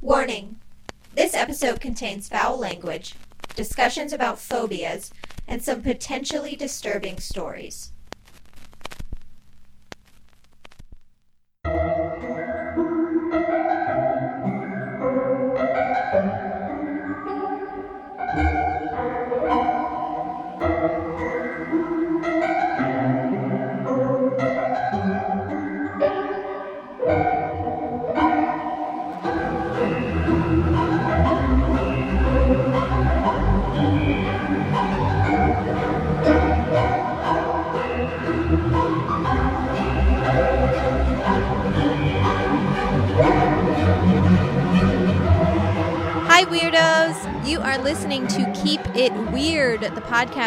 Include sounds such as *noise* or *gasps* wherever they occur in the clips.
Warning This episode contains foul language, discussions about phobias, and some potentially disturbing stories.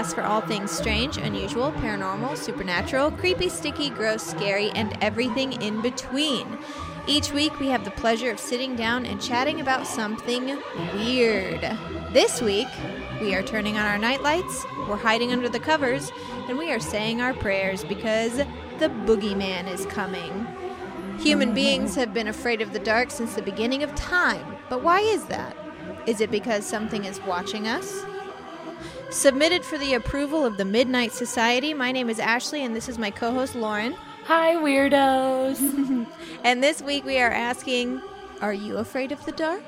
Podcast for all things strange, unusual, paranormal, supernatural, creepy, sticky, gross, scary, and everything in between. Each week, we have the pleasure of sitting down and chatting about something weird. This week, we are turning on our nightlights, we're hiding under the covers, and we are saying our prayers because the boogeyman is coming. Human mm-hmm. beings have been afraid of the dark since the beginning of time. But why is that? Is it because something is watching us? Submitted for the approval of the Midnight Society, my name is Ashley and this is my co host Lauren. Hi, weirdos. *laughs* And this week we are asking Are you afraid of the dark?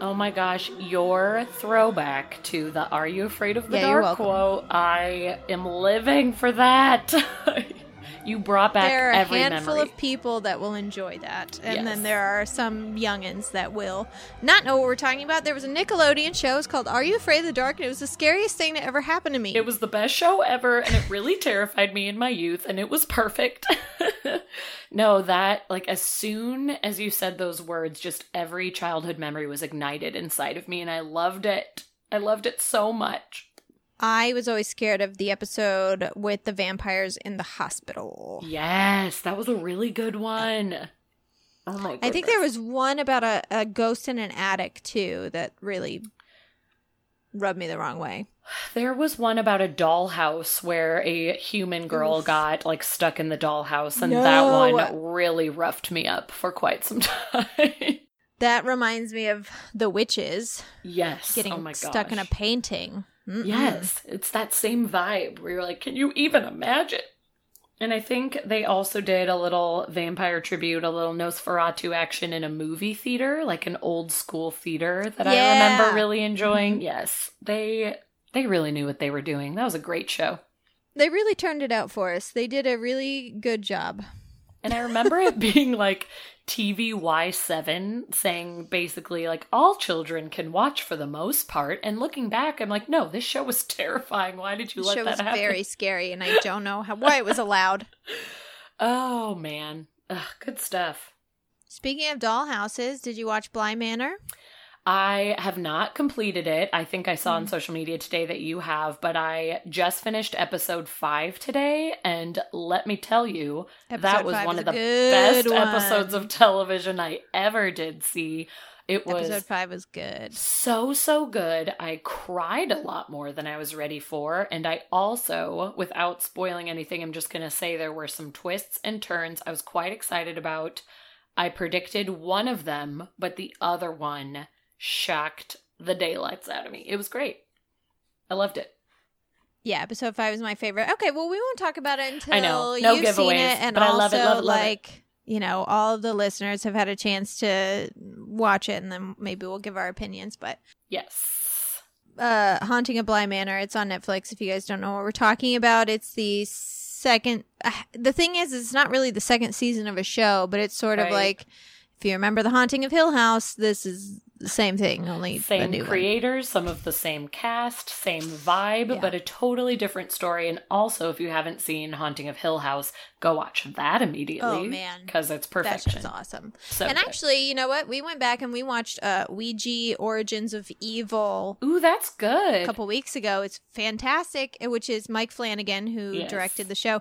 oh my gosh, your throwback to the Are You Afraid of the Yeah, Dark quote. I am living for that. *laughs* you brought back there are a handful memory. of people that will enjoy that. And Yes. then there are some youngins that will not know what we're talking about. There was a Nickelodeon show. It's called Are You Afraid of the Dark? And it was the scariest thing that ever happened to me. It was the best show ever, and it really *laughs* terrified me in my youth, and it was perfect. *laughs* no, that, like, as soon as you said those words, just every childhood memory was ignited inside of me, and I loved it. I loved it so much. I was always scared of the episode with the vampires in the hospital. Yes, that was a really good one. Oh my I think there was one about a, a ghost in an attic too that really rubbed me the wrong way. There was one about a dollhouse where a human girl got like stuck in the dollhouse, and No. that one really roughed me up for quite some *laughs* time. That reminds me of the witches yes. getting oh stuck in a painting. Mm-mm. Yes, it's that same vibe where you're like, can you even imagine? And I think they also did a little vampire tribute, a little Nosferatu action in a movie theater, like an old school theater that I Yeah. Mm-hmm. remember really enjoying. Yes, they they really knew what they were doing. That was a great show. They really turned it out for us. They did a really good job. And I remember it *laughs* being like TVY7 saying basically like all children can watch for the most part. And looking back, I'm like, no, this show was *laughs* terrifying. Why did you The let show that was happen? very scary, and I don't know how, why it was allowed. *laughs* Oh man, Ugh, good stuff. Speaking of dollhouses, did you watch Bly Manor? I have not completed it. I think I saw Mm. on social media today that you have, but I just finished episode five today, and let me tell you, that was one of the best one. episodes of television I ever did see. It was Episode five was good. so so good i cried a lot more than i was ready for and i also without spoiling anything i'm just going to say there were some twists and turns i was quite excited about i predicted one of them but the other one shocked the daylights out of me it was great i loved it Yeah, episode five is my favorite. Okay, well, we won't talk about it until I know. No you've seen it, and but I also love it, love it, love it. like you know, all of the listeners have had a chance to watch it, and then maybe we'll give our opinions. But yes uh, Haunting of Bly Manor, it's on Netflix. If you guys don't know what we're talking about, it's the second. Uh, the thing is, it's not really the second season of a show, but it's sort of like if you remember The Haunting of Hill House, this is same thing, only same new one. creators some of the same cast same vibe Yeah. but a totally different story and also if you haven't seen haunting of hill house go watch that immediately Oh, man. because it's perfection shit's awesome. So and good. actually, you know what? We went back and we watched uh, Ouija Origins of Evil ooh that's good a couple weeks ago. It's fantastic, uh, which is Mike Flanagan who Yes. directed the show.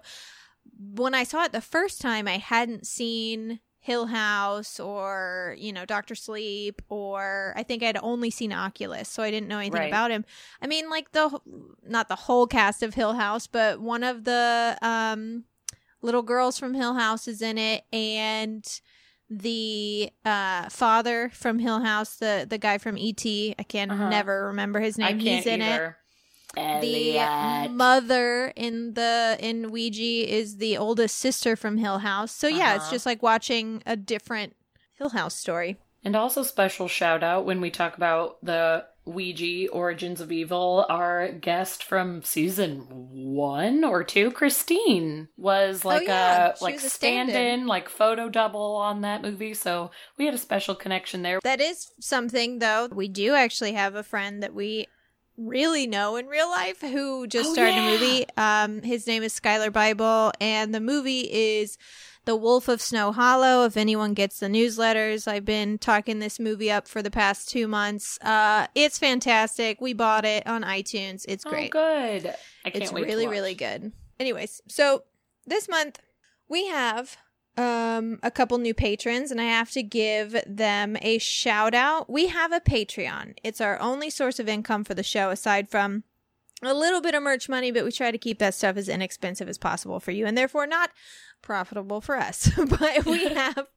When I saw it the first time, I hadn't seen Hill House or, you know, Doctor Sleep or I think I'd only seen Oculus, so I didn't know anything Right. about him. I mean, like the not the whole cast of Hill House, but one of the um little girls from Hill House is in it and the uh, father from Hill House, the the guy from ET. I can Uh-huh. never remember his name. He's in it. Either. The mother in the in Ouija is the oldest sister from Hill House. So yeah, it's Uh-huh. just like watching a different Hill House story. And also special shout out when we talk about the Ouija Origins of Evil, our guest from season one or two, Christine, was like Oh, yeah. a She like a stand stand-in. in, like photo double on that movie. So we had a special connection there. That is something though. We do actually have a friend that we really know in real life who just Oh, started yeah. a movie. Um his name is Skylar Bible and the movie is The Wolf of Snow Hollow. If anyone gets the newsletters, I've been talking this movie up for the past 2 months. Uh it's fantastic. We bought it on iTunes. It's great. Oh, good. I can't it's wait. to really really good anyways so this month we have um a couple new patrons and i have to give them a shout out. We have a patreon. It's our only source of income for the show aside from a little bit of merch money but we try to keep that stuff as inexpensive as possible for you and therefore not profitable for us. *laughs* But we *laughs* have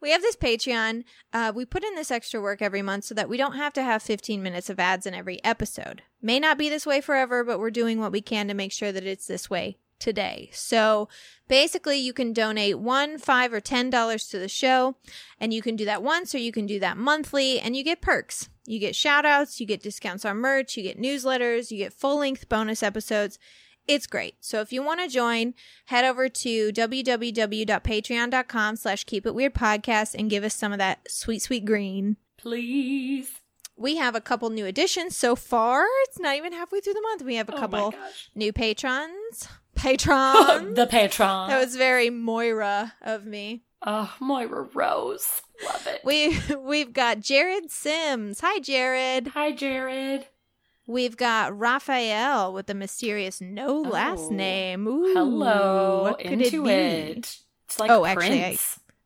we have this patreon. Uh, we put in this extra work every month so that we don't have to have 15 minutes of ads in every episode. May not be this way forever but we're doing what we can to make sure that it's this way today so basically you can donate one five or ten dollars to the show and you can do that once or you can do that monthly and you get perks you get shout outs you get discounts on merch you get newsletters you get full-length bonus episodes it's great. So if you want to join, head over to www.patreon.com slash keep it weird podcast and give us some of that sweet, sweet green. Please. We have a couple new additions so far. It's not even halfway through the month. We have a Oh couple gosh. new patrons. Patrons. *laughs* the Patron. that was very Moira of me. Oh, Moira Rose. Love it. We *laughs* we've got Jared Sims. Hi Jared. Hi, Jared. We've got Raphael with the mysterious no last Oh. name. Ooh, Hello. what could Into it it. It's like Oh, Prince. actually, I-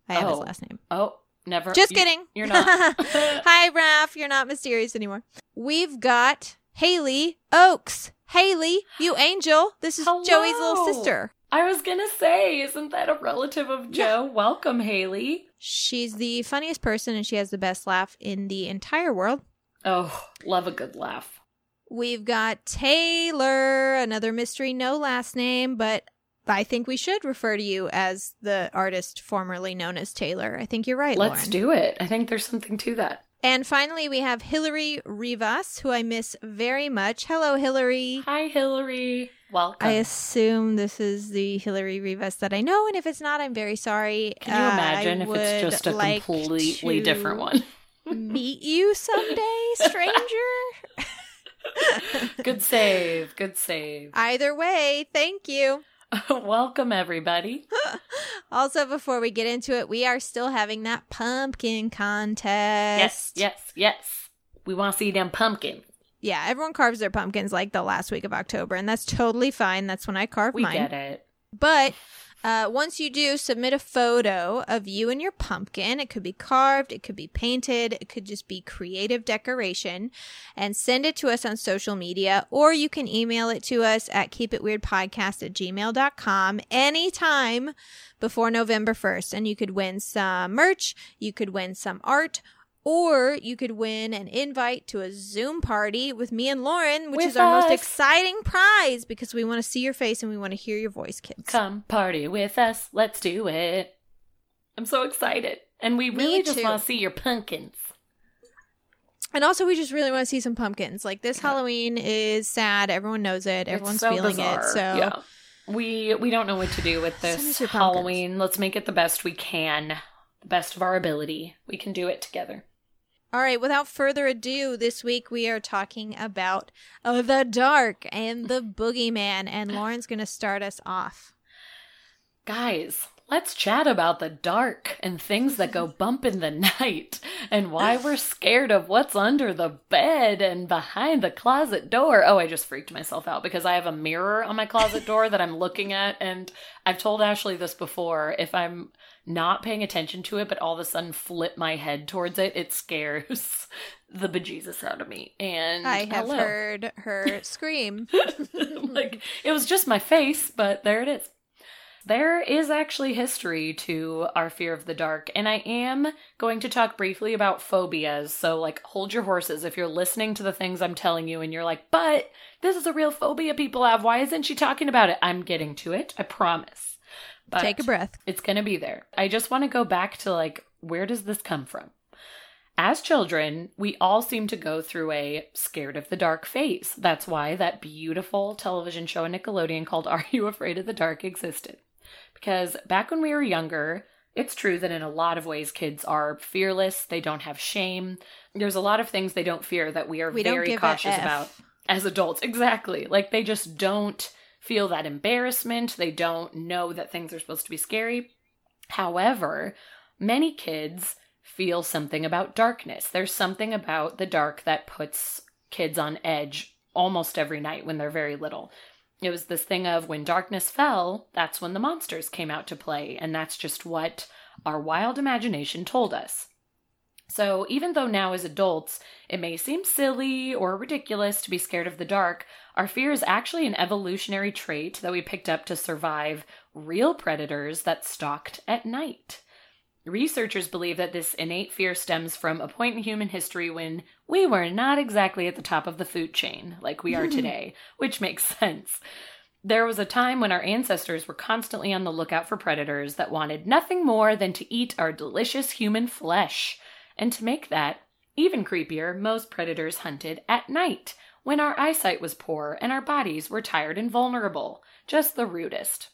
I have his Oh. last name. Oh, never. Just you- kidding. You're not. *laughs* Hi, Raph. You're not mysterious anymore. We've got Haley Oaks. Haley, you angel. This is Hello. Joey's little sister. I was gonna say, isn't that a relative of Joe? Welcome, Haley. She's the funniest person and she has the best laugh in the entire world. Oh, love a good laugh. We've got Taylor, another mystery, no last name, but I think we should refer to you as the artist formerly known as Taylor. I think you're right, Let's Lauren. do it. I think there's something to that. And finally, we have Hillary Rivas, who I miss very much. Hello, Hillary. Hi, Hillary. Welcome. I assume this is the Hillary Rivas that I know, and if it's not, I'm very sorry. Can you Uh, imagine I if it's just a like completely different one? *laughs* *laughs* Meet you someday, stranger. good save. Good save. Either way, thank you. *laughs* Welcome, everybody. *laughs* Also, before we get into it, we are still having that pumpkin contest. yes, yes. Yes. We want to see them pumpkins. Yeah, everyone carves their pumpkins like the last week of October, and that's totally fine. That's when I carve We mine. get it. But uh, once you do, submit a photo of you and your pumpkin. It could be carved, it could be painted, it could just be creative decoration, and send it to us on social media, or you can email it to us at keepitweirdpodcast at gmail.com anytime before November 1st. And you could win some merch, you could win some art. Or you could win an invite to a Zoom party with me and Lauren, which With is our most exciting prize because we want to see your face and we want to hear your voice, kids. Come party with us. Let's do it. I'm so excited. And we Me really just too. want to see your pumpkins. And also, we just really want to see some pumpkins. Like this Halloween is sad. Everyone knows it. Everyone's so feeling bizarre. it. So yeah. We we don't know what to do with this us your pumpkins. Halloween. Let's make it the best we can. The best of our ability. We can do it together. All right, without further ado, this week we are talking about uh, the dark and the boogeyman, and Lauren's going to start us off. Guys, let's chat about the dark and things that go bump in the *laughs* night and why we're scared of what's under the bed and behind the closet door. Oh, I just freaked myself out because I have a mirror on my closet door that I'm looking at. And I've told Ashley this before. If I'm not paying attention to it, but all of a sudden flip my head towards it, it scares *laughs* the bejesus out of me. And I have hello. heard her *laughs* scream. like it was just my face, but there it is. There is actually history to our fear of the dark, and I am going to talk briefly about phobias. So, like, hold your horses if you're listening to the things I'm telling you and you're like, but this is a real phobia people have. Why isn't she talking about it? I'm getting to it, I promise. But Take a breath. It's going to be there. I just want to go back to, like, where does this come from? As children, we all seem to go through a scared of the dark phase. That's why that beautiful television show on Nickelodeon called *laughs* Are You Afraid of the Dark existed. Because back when we were younger, it's true that in a lot of ways kids are fearless, they don't have shame. There's a lot of things they don't fear that we are We very cautious about as adults. Exactly. Like they just don't feel that embarrassment, they don't know that things are supposed to be scary. However, many kids feel something about darkness. There's something about the dark that puts kids on edge almost every night when they're very little. It was this thing of when darkness fell, that's when the monsters came out to play, and that's just what our wild imagination told us. So, even though now as adults it may seem silly or ridiculous to be scared of the dark, our fear is actually an evolutionary trait that we picked up to survive real predators that stalked at night. Researchers believe that this innate fear stems from a point in human history when we were not exactly at the top of the food chain like we are hmm. today, which makes *laughs* sense. There was a time when our ancestors were constantly on the lookout for predators that wanted nothing more than to eat our delicious human flesh. And to make that even creepier, most predators hunted at night, when our eyesight was poor and our bodies were tired and vulnerable. Just the rudest.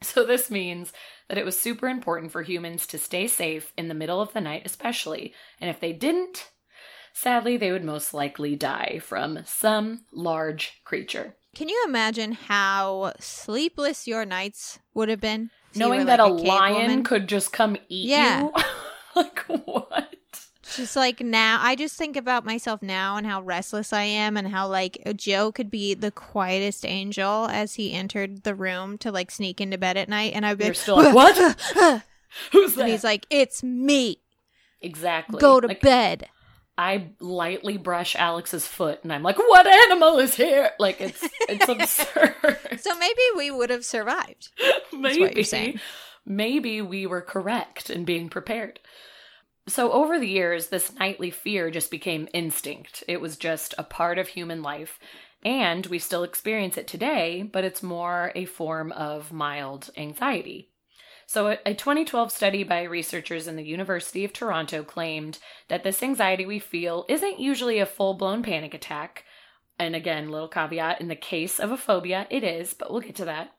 So, this means that it was super important for humans to stay safe in the middle of the night, especially. And if they didn't, sadly, they would most likely die from some large creature. Can you imagine how sleepless your nights would have been? Knowing that like, a, cave lion woman? could just come eat Yeah. you. *laughs* like, what? Just like now, I just think about myself now and how restless I am, and how like Joe could be the quietest angel as he entered the room to like sneak into bed at night, and I'd be You're like, still *laughs* like, what? *laughs* Who's that? and he's like, "It's me. exactly. Go to Like, bed." I lightly brush Alex's foot and I'm like, what animal is here? Like, it's, it's *laughs* absurd. So maybe we would have survived. maybe, what you're saying. maybe we were correct in being prepared. So, over the years, this nightly fear just became instinct. It was just a part of human life. And we still experience it today, but it's more a form of mild anxiety. So, a a 2012 study by researchers in the University of Toronto claimed that this anxiety we feel isn't usually a full blown panic attack. And again, little caveat in the case of a phobia, it is, but we'll get to that.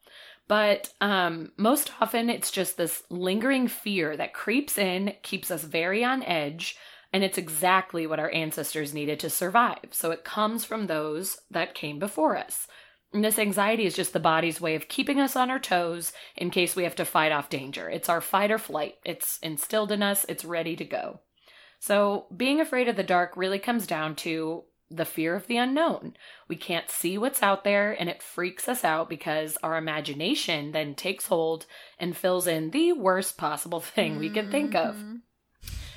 But um, most often, it's just this lingering fear that creeps in, keeps us very on edge, and it's exactly what our ancestors needed to survive. So it comes from those that came before us. And this anxiety is just the body's way of keeping us on our toes in case we have to fight off danger. It's our fight or flight. It's instilled in us, it's ready to go. So, being afraid of the dark really comes down to the fear of the unknown. We can't see what's out there, and it freaks us out because our imagination then takes hold and fills in the worst possible *laughs* thing we can think of. Mhm.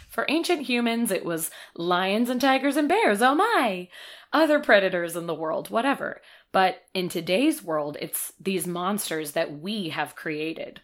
For ancient humans, it was lions and tigers and bears, oh my! Other predators in the world, whatever. But in today's world, it's these monsters that we have created.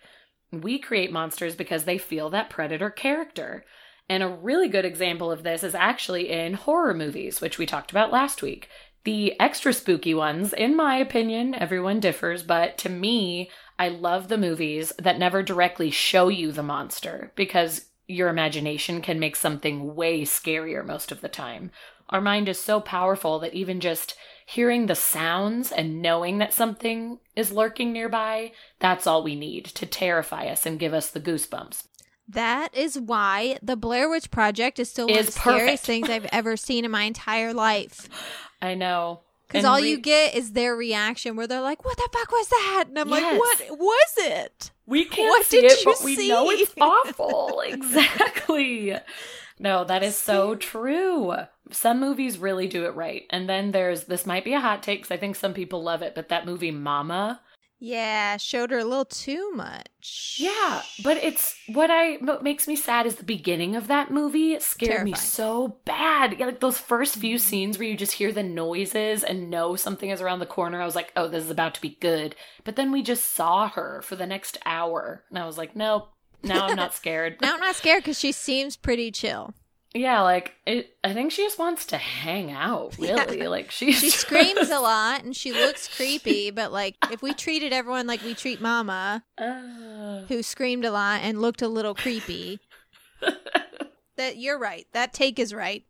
We create monsters because they feel that predator character. And a really good example of this is actually in horror movies, which we talked about last week. The extra spooky ones, in my opinion, everyone differs, but to me, I love the movies that never directly show you the monster because your imagination can make something way scarier most of the time. Our mind is so powerful that even just hearing the sounds and knowing that something is lurking nearby, that's all we need to terrify us and give us the goosebumps. That is why the Blair Witch Project is still one of the scariest things I've ever seen in my entire life. *gasps* I know. Because all re- you get is their reaction where they're like, what the fuck was that? And I'm Yes. like, what was it? We can't What see it, but we know it's awful. *laughs* exactly. No, that is so true. Some movies really do it right. And then there's this might be a hot take 'cause I think some people love it, but that movie Mama, Yeah, showed her a little too much. Yeah, but it's what I what makes me sad is the beginning of that movie it scared me so bad. Yeah, like those first few mm-hmm. scenes where you just hear the noises and know something is around the corner. I was like, "Oh, this is about to be good." But then we just saw her for the next hour, and I was like, "Nope." Now I'm not *laughs* scared. Now I'm not scared because she seems pretty chill. Yeah, like it I think she just wants to hang out, *laughs* really. Like she's She *laughs* screams a lot and she looks creepy, but like if we treated everyone like we treat Mama, Uh, who screamed a lot and looked a little creepy, *laughs* that you're right. That take is right.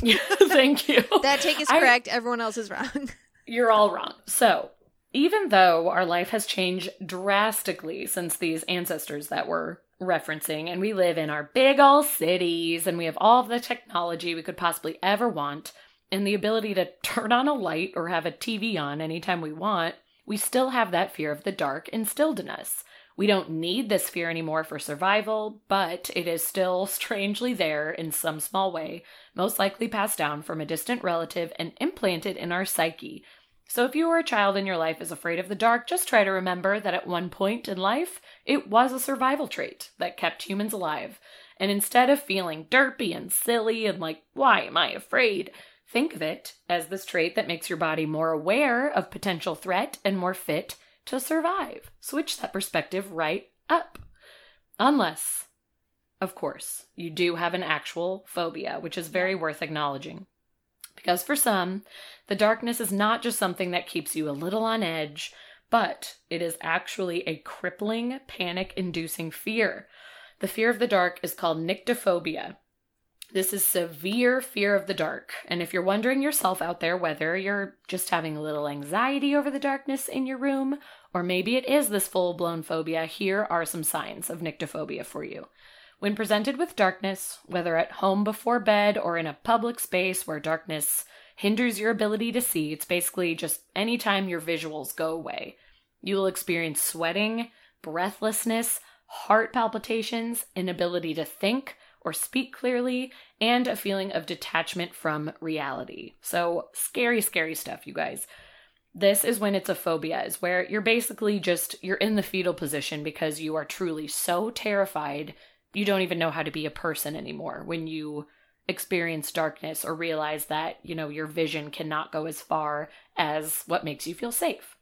thank you. That take is I- correct. Everyone else is wrong. You're all wrong. So, even though our life has changed drastically since these ancestors that we're referencing, and we live in our big old cities, and we have all the technology we could possibly ever want, and the ability to turn on a light or have a TV on anytime we want, we still have that fear of the dark instilled in us. We don't need this fear anymore for survival, but it is still strangely there in some small way, most likely passed down from a distant relative and implanted in our psyche. So if you or a child in your life is afraid of the dark, just try to remember that at one point in life, it was a survival trait that kept humans alive. And instead of feeling derpy and silly and like, why am I afraid? Think of it as this trait that makes your body more aware of potential threat and more fit to survive. Switch that perspective right up. Unless, of course, you do have an actual phobia, which is very worth acknowledging. Because for some, the darkness is not just something that keeps you a little on edge, but it is actually a crippling, panic inducing fear. The fear of the dark is called nyctophobia. This is severe fear of the dark. And if you're wondering yourself out there whether you're just having a little anxiety over the darkness in your room, or maybe it is this full blown phobia, here are some signs of nyctophobia for you. When presented with darkness, whether at home before bed or in a public space where darkness hinders your ability to see, it's basically just anytime your visuals go away. You will experience sweating, breathlessness, heart palpitations, inability to think or speak clearly, and a feeling of detachment from reality. So, scary, scary stuff, you guys. This is when it's a phobia, is where you're basically just you're in the fetal position because you are truly so terrified you don't even know how to be a person anymore when you experience darkness or realize that, you know, your vision cannot go as far as what makes you feel safe.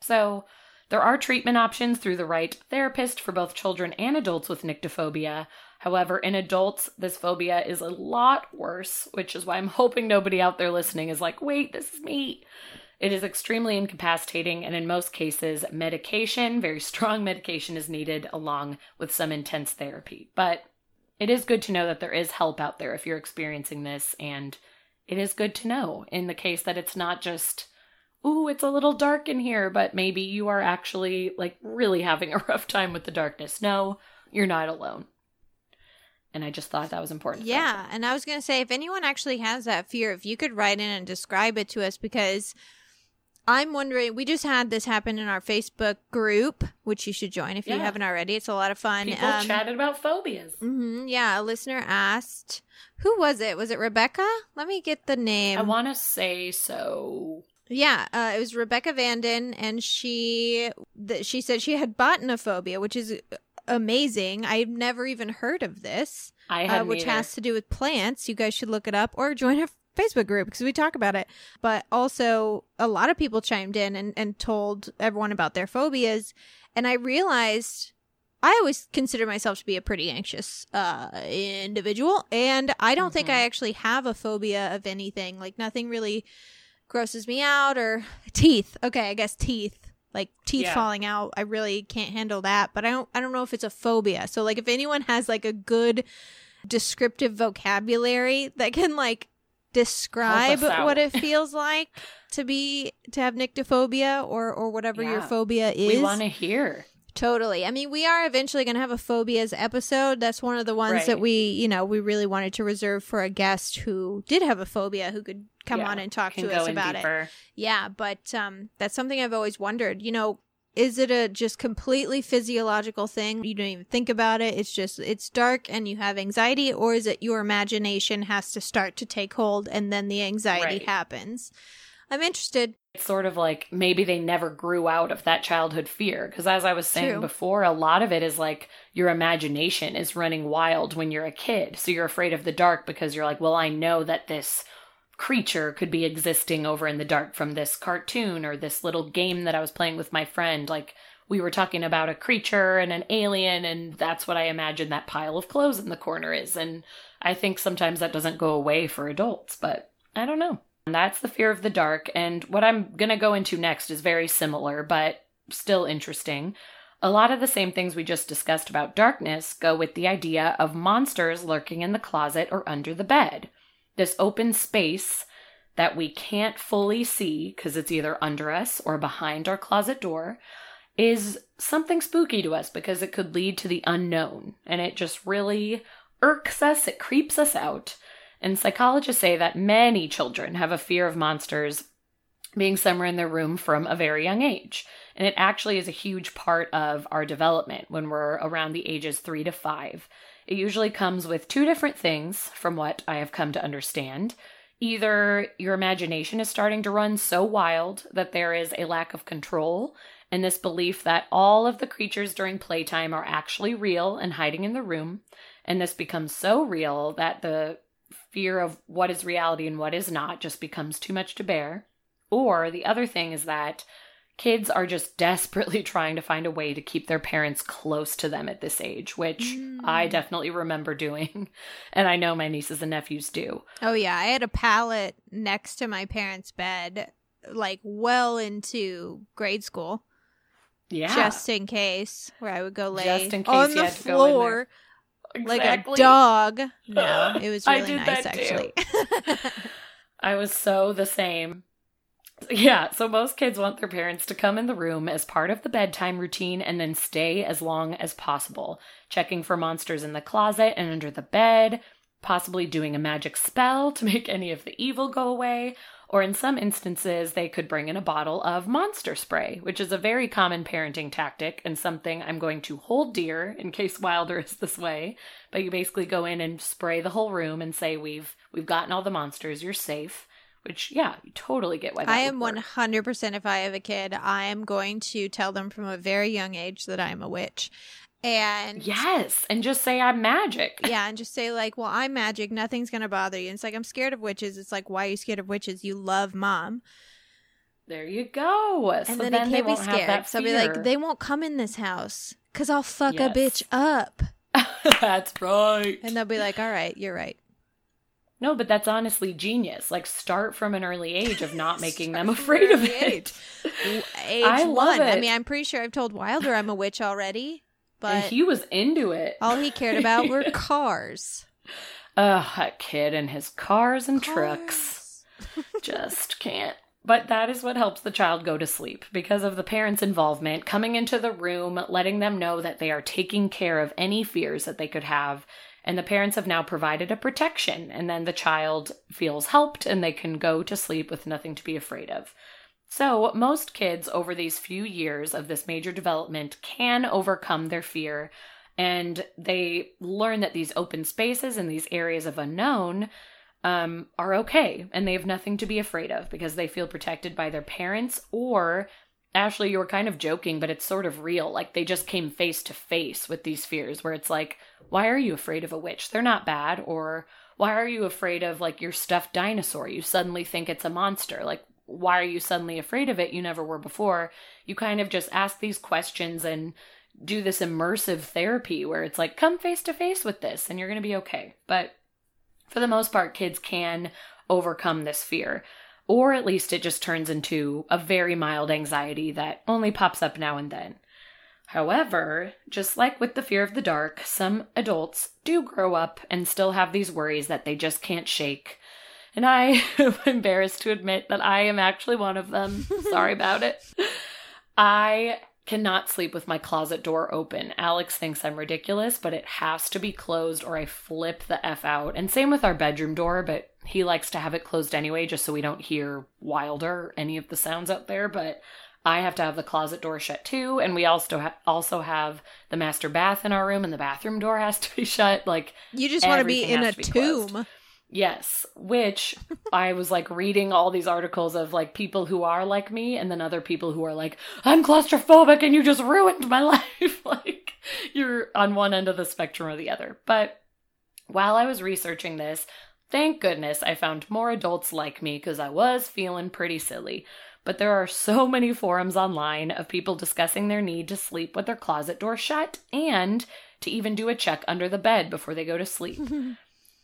So, there are treatment options through the right therapist for both children and adults with nyctophobia. However, in adults, this phobia is a lot worse, which is why I'm hoping nobody out there listening is like, wait, this is me. It is extremely incapacitating, and in most cases, medication, very *laughs* strong medication, is needed along with some intense therapy. But it is good to know that there is help out there if you're experiencing this, and it is good to know in the case that it's not just, ooh, it's a little dark in here, but maybe you are actually like really having a *laughs* rough time with the darkness. No, you're not alone. And I just thought that was important. Yeah, and I was going to say if anyone actually has that fear, if you could write in and describe it to us because I'm wondering, we just had this happen in our Facebook group, which you should join if you haven't already. It's a lot of fun. People Um, chatted about phobias. mhm, yeah, a listener asked, who was it? Was it Rebecca? Let me get the name. I want to say so. Yeah, uh, it was Rebecca Vanden, and she th- she said she had botanophobia, which is amazing. I've never even heard of this, I uh, which has to do with plants. You guys should look it up or join a Facebook group because we talk about it. But also, a lot of people chimed in and, and told everyone about their phobias, and I realized. I always consider myself to be a pretty anxious uh, individual, and I don't think Mhm. I actually have a phobia of anything. Like nothing really grosses me out or teeth okay i guess teeth like teeth Yeah. falling out i really can't handle that but i don't i don't know if it's a phobia so like if anyone has like a good descriptive vocabulary that can like describe what it *laughs* feels like to be to have nyctophobia or or whatever your phobia is We want to hear. Totally. I mean, we are eventually going to have a phobias episode. That's one of the ones Right. that we, you know, we really wanted to reserve for a guest who did have a phobia who could come Yeah, on and talk to us about it. Yeah, but um that's something I've always wondered. You know, is it a just completely physiological thing? You don't even think about it. It's just it's dark and you have anxiety or is it your imagination has to start to take hold and then the anxiety Right. happens? I'm interested. it's sort of like maybe they never grew out of that childhood fear. Because as I was saying True. before, a lot of it is like your imagination is running wild when you're a kid. So you're afraid of the dark because you're like, well, I know that this creature could be existing over in the dark from this cartoon or this little game that I was playing with my friend. Like, we were talking about a creature and an alien, and that's what I imagine that pile of clothes in the corner is. And I think sometimes that doesn't go away for adults, but I don't know. That's the fear of the dark. And what I'm going to go into next is very similar, but still interesting. A lot of the same things we just discussed about darkness go with the idea of monsters lurking in the closet or under the bed. This open space that we can't fully see because it's either under us or behind our closet door is something spooky to us because it could lead to the unknown. And it just really irks us, it creeps us out. And psychologists say that many children have a fear of monsters being somewhere in their room from a very young age. And it actually is a huge part of our development when we're around the ages three to five. It usually comes with two different things, from what I have come to understand. Either your imagination is starting to run so wild that there is a lack of control, and this belief that all of the creatures during playtime are actually real and hiding in the room, and this becomes so real that the fear of what is reality and what is not just becomes too much to bear. Or the other thing is that kids are just desperately *laughs* trying to find a way to keep their parents close to them at this age, which I mm. definitely remember doing. *laughs* And I know my nieces and nephews do. Oh yeah, I had a pallet next to my parents' bed, like well into grade school, Yeah. just in case, where I would go lay Just in case on the had to go in there. floor like a dog. No, *laughs* it was really nice actually. I was so the same. Yeah, so most kids want their parents to come in the room as part of the bedtime routine and then stay as long as possible, checking for monsters in the closet and under the bed, possibly doing a magic spell *laughs* to make any of the evil go away, or in some instances, they could bring in a bottle of monster spray, which is a very common parenting tactic and something I'm going to hold dear in case Wilder *laughs* is this way. But you basically go in and spray the whole room and say, "We've we've gotten all the monsters. You're safe." Which, yeah, you totally get why. I am one hundred percent. If I have a kid, I am going to tell them from a very young age that I'm a witch, and Yes, and just say I'm magic. *laughs* yeah, and just say like, "Well, I'm magic. Nothing's gonna bother you." And it's like I'm scared of witches. It's like, why are you scared of witches? You love mom, There you go. and so then, then they can't be won't have scared. that So I'll be like, they won't come in this house because I'll fuck a bitch up, *laughs* That's right. and they'll be like, "All right, you're right." No, but that's honestly genius. Like, start from an early age of not *laughs* making them afraid of it. age. *laughs* Age I love one. I mean, I'm pretty sure I've told Wilder I'm a witch already, but and he was into it. all he cared about were *laughs* cars. Ugh, that kid and his cars and trucks. Just can't. But that is what helps the child go to sleep because of the parents' involvement, coming into the room, letting them know that they are taking care of any fears that they could have. And the parents have now provided a protection, and then the child feels helped and they can go to sleep with nothing to be afraid of. So, most kids over these few years of this major development can overcome their fear and they learn that these open spaces and these areas of unknown um, are okay and they have nothing to be afraid of because they feel protected by their parents or Ashley, you were kind of joking, but it's sort of real. Like they just came face to face with these fears where it's like, why are you afraid of a witch? They're not bad. Or why are you afraid of like your stuffed dinosaur? You suddenly think it's a monster. Like, why are you suddenly afraid of it? You never were before. You kind of just ask these questions and do this immersive therapy where it's like, come face to face with this and you're going to be okay. But for the most part, kids can overcome this fear. Or at least it just turns into a very mild anxiety that only pops up now and then. However, just like with the fear of the dark, some adults do grow up and still have these worries that they just can't shake. And I *laughs* am embarrassed to admit that I am actually one of them. *laughs* Sorry about it. I cannot sleep with my closet door open. Alex thinks I'm ridiculous, but it has to be closed or I flip the F out. And same with our bedroom door, but he likes to have it closed anyway just so we don't hear Wilder any of the sounds out there, but I have to have the closet door shut too, and we also ha- also have the master bath in our room, and the bathroom door has to be *laughs* shut. Like You just want to be in a has to be closed. tomb. Yes, which *laughs* I was like reading all these articles of like people who are like me and then other people who are like, I'm claustrophobic and you just ruined my *laughs* life. like you're on one end of the spectrum or the other. But while I was researching this, thank goodness I found more adults like me because I was feeling pretty silly. But there are so *laughs* many forums online of people discussing their need to sleep with their closet door shut and to even do a check under the bed before they go to sleep. *laughs*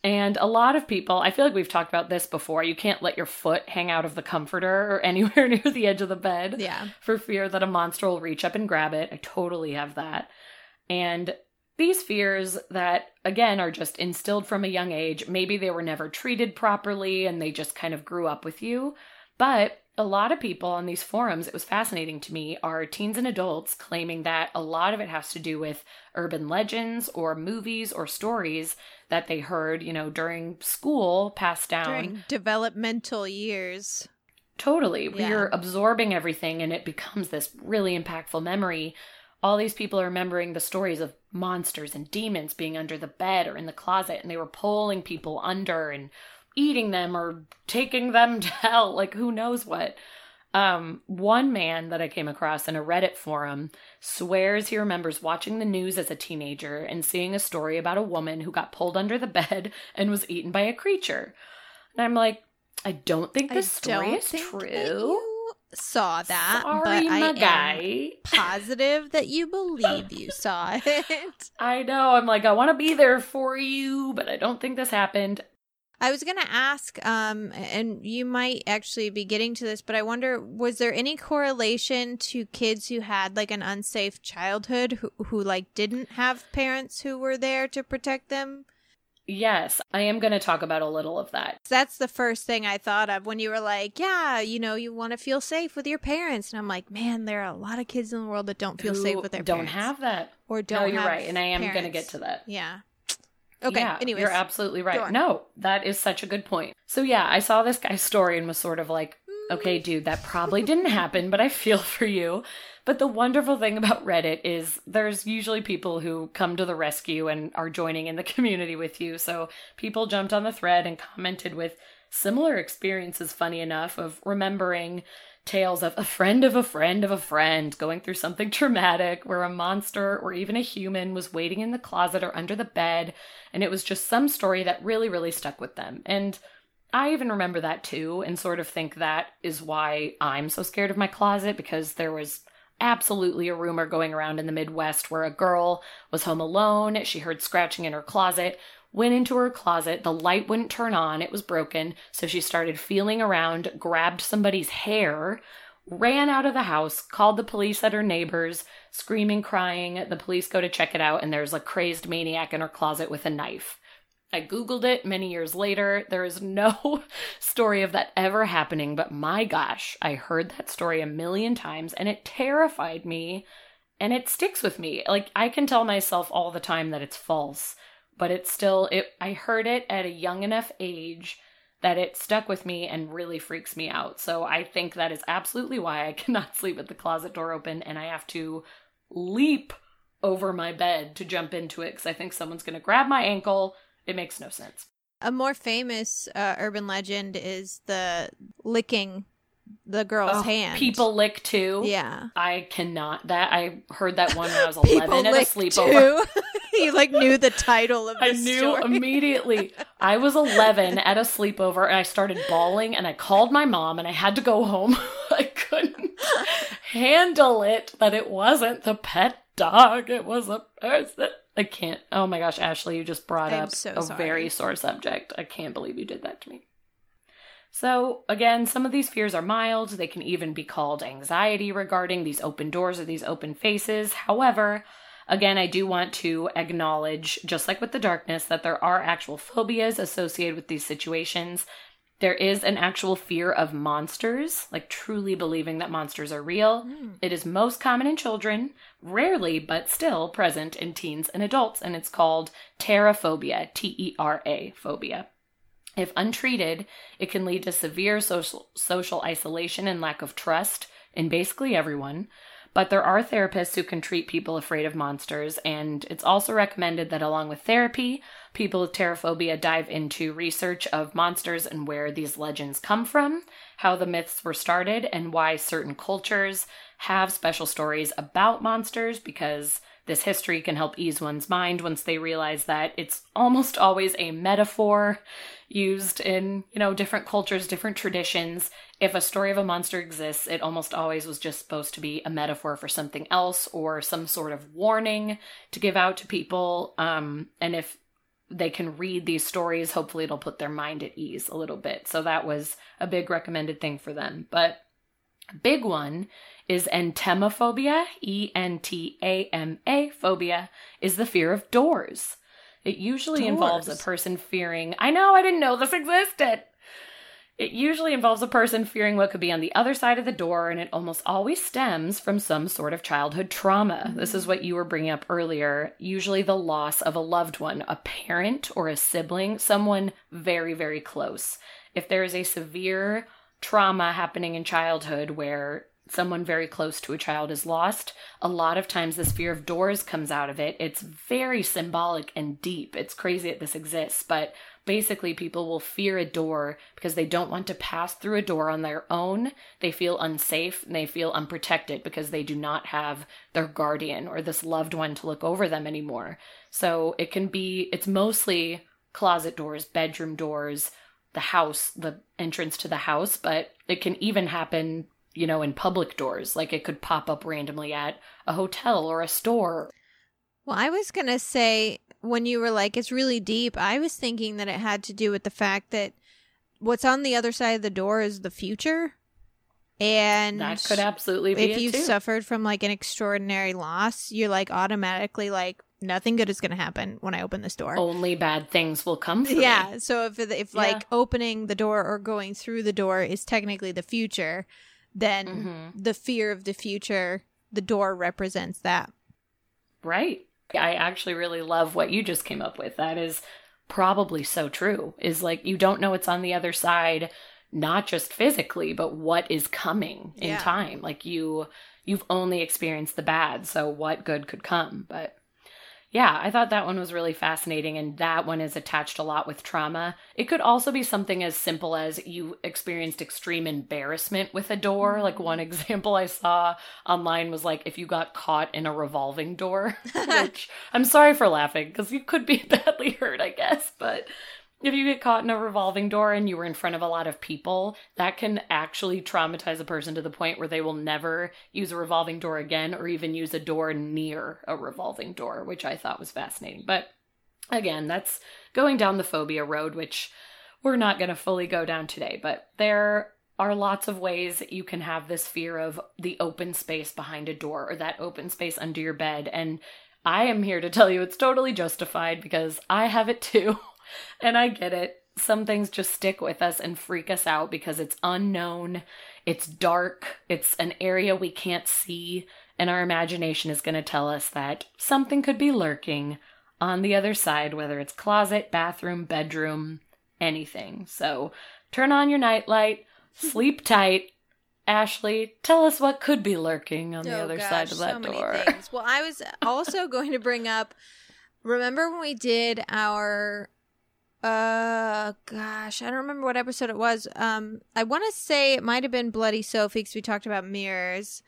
And a lot of people, I feel like we've talked about this before. You can't let your foot hang out of the comforter or *laughs* anywhere near the edge of the bed Yeah. for fear that a monster will reach up and grab it. I totally have that. And these fears that, again, are just instilled from a young age, maybe they were never treated properly and they just kind of grew up with you. But a lot of people on these forums, it was fascinating to me, are teens and adults claiming that a lot of it has to do with urban legends or movies or stories that they heard, you know, during school passed down. During developmental years. Totally. Yeah. You're absorbing everything and it becomes this really impactful memory. All these people are remembering the stories of monsters and demons being under the bed or in the closet and they were pulling people under and eating them or taking them *laughs* to hell, like who knows what. Um, one man that I came across in a Reddit forum swears he remembers watching the news as a teenager and seeing a story about a woman who got pulled under the *laughs* bed and was eaten by a creature. And I'm like, I don't think this I story is true. Saw that, Sorry, but I am guy. *laughs* positive that you believe you saw it. *laughs* I know. I'm like, I want to be there for you, but I don't think this happened. I was going to ask, um, and you might actually be getting to this, but I wonder was there any correlation to kids who had like an unsafe childhood who, who like didn't have parents who were there to protect them? Yes, I am going to talk about a little of that. That's the first thing I thought of when you were like, yeah, you know, you want to feel safe with your parents. And I'm like, man, there are a lot of kids in the world that don't feel Who safe with their parents. don't parents. have that. or don't no, you're have right, and I am going to parents. get to that. Yeah. Okay. Yeah, anyways. you're absolutely right. Go on. No, that is such a good point. So yeah, I saw this guy's story and was sort of like, mm. okay, dude, that probably didn't happen, but I feel for you. But the wonderful thing about Reddit is there's usually people who come to the rescue and are joining in the *laughs* community with you. So people jumped on the thread and commented with similar experiences, funny enough, of remembering tales of a friend of a friend of a friend going through something *laughs* traumatic where a monster or even a human was waiting in the closet or under the bed. And it was just some story that really, really stuck with them. And I even remember that too, and sort of think that is why I'm so scared of my closet because there was absolutely a rumor going around in the Midwest where a girl was home alone. She heard scratching in her closet, went into her closet. The light wouldn't turn on, it was broken. So she started feeling around, grabbed somebody's hair, ran out of the house, called the police at her neighbors, screaming, crying. The police go to check it out, and there's a crazed maniac in her closet with a knife. I Googled it many years later. There is no *laughs* story of that ever happening, but my gosh, I heard that story a million times and it terrified me and it sticks with me. Like, I can tell myself all the time that it's false, but it's still, it, I heard it at a young enough age that it stuck with me and really freaks me out. So I think that is absolutely why I *laughs* cannot sleep with the closet door open and I have to leap over my bed to jump into it because I think someone's going to grab my ankle. It makes no sense. A more famous uh, urban legend is the licking the girl's Oh, hand. People lick too. Yeah. I cannot. That I heard that one when I was *laughs* eleven at a sleepover. too. *laughs* you like knew the title of *laughs* the I knew story. immediately. I was 11 at a sleepover and I started bawling and I called my mom and I had to go home. I couldn't handle it that it wasn't the pet dog, it was a person. I can't. Oh my gosh, Ashley, you just brought I'm up so a sorry. very sore subject. I can't believe you did that to me. So, again, some of these fears are mild. They can even be called anxiety regarding these open doors or these open faces. However, again, I do want to acknowledge, just like with the darkness, that there are actual phobias associated with these situations. There is an actual fear of monsters, like truly believing that monsters are real. Hmm. It is most common in children, rarely, but still present in teens and adults, and it's called teraphobia, T E R A phobia. If untreated, it can lead to severe social, social isolation and lack of trust in basically everyone. But there are therapists who can treat people afraid of monsters, and it's also recommended that along with therapy, people with teraphobia dive into research of monsters and where these legends come from, how the myths were started, and why certain cultures have special stories about monsters because this history can help ease one's mind once they realize that it's almost always a metaphor used in, you know, different cultures, different traditions. If a story of a monster exists, it almost always was just supposed to be a metaphor for something else or some sort of warning to give out to people. Um, and if they can read these stories, hopefully it'll put their mind at ease a little bit. So that was a big recommended thing for them. But big one is entamaphobia, E N T A M A phobia, is the fear of doors. It usually doors. involves a person fearing, I know, I didn't know this existed. It usually involves a person fearing what could be on the other side of the door, and it almost always stems from some sort of childhood trauma. Mm-hmm. This is what you were bringing up earlier. Usually, the loss of a loved one, a parent or a sibling, someone very, very close. If there is a severe trauma happening in childhood where someone very close to a child is lost, a lot of times this fear of doors comes out of it. It's very symbolic and deep. It's crazy that this exists, but basically people will fear a door because they don't want to pass through a door on their own. They feel unsafe and they feel unprotected because they do not have their guardian or this loved one to look over them anymore. So it can be, it's mostly closet doors, bedroom doors, the house, the entrance to the house, but it can even happen you know, in public doors. Like it could pop up randomly at a hotel or a store. Well, I was going to say when you were like, it's really deep, I was thinking that it had to do with the fact that what's on the other side of the door is the future. And that could absolutely be if you too. suffered from like an extraordinary loss, you're like automatically like nothing good is going to happen when I open this door. Only bad things will come. yeah. Me. So if if like yeah. opening the door or going through the door is technically the future, then mm-hmm. the fear of the future, the door represents that. Right. I actually really love what you just came up with. That is probably so true. Is like you don't know what's on the other side, not just physically, but what is coming in yeah. time. Like you you've only experienced the bad, so what good could come? But yeah, I thought that one was really fascinating, and that one is attached a lot with trauma. It could also be something as simple as you experienced extreme embarrassment with a door. Like one mm-hmm. *laughs* example I saw online was like if you got caught in a revolving door, *laughs* which I'm sorry for laughing because you could be *laughs* badly hurt, I guess, but if you get caught in a revolving door and you were in front of a lot of people, that can actually traumatize a person to the point where they will never use a revolving door again or even use a door near a revolving door, which I thought was fascinating. But again, that's going down the phobia road, which we're not going to fully go down today, but there are lots of ways that you can have this fear of the open space behind a door or that open space under your bed. And I am here to tell you it's totally justified because I have it too. *laughs* and I get it. Some things just stick with us and freak us out because it's unknown, it's dark, it's an area we can't see, and our imagination is going to tell us that something could be lurking on the other side, whether it's closet, bathroom, bedroom, anything. So turn on your nightlight, sleep tight. Ashley, tell us what could be lurking on the oh, other gosh, side of that so door. Well, I was also *laughs* going to bring up Remember when we did our uh gosh, I don't remember what episode it was. Um I want to say it might have been Bloody Sophie cuz we talked about mirrors.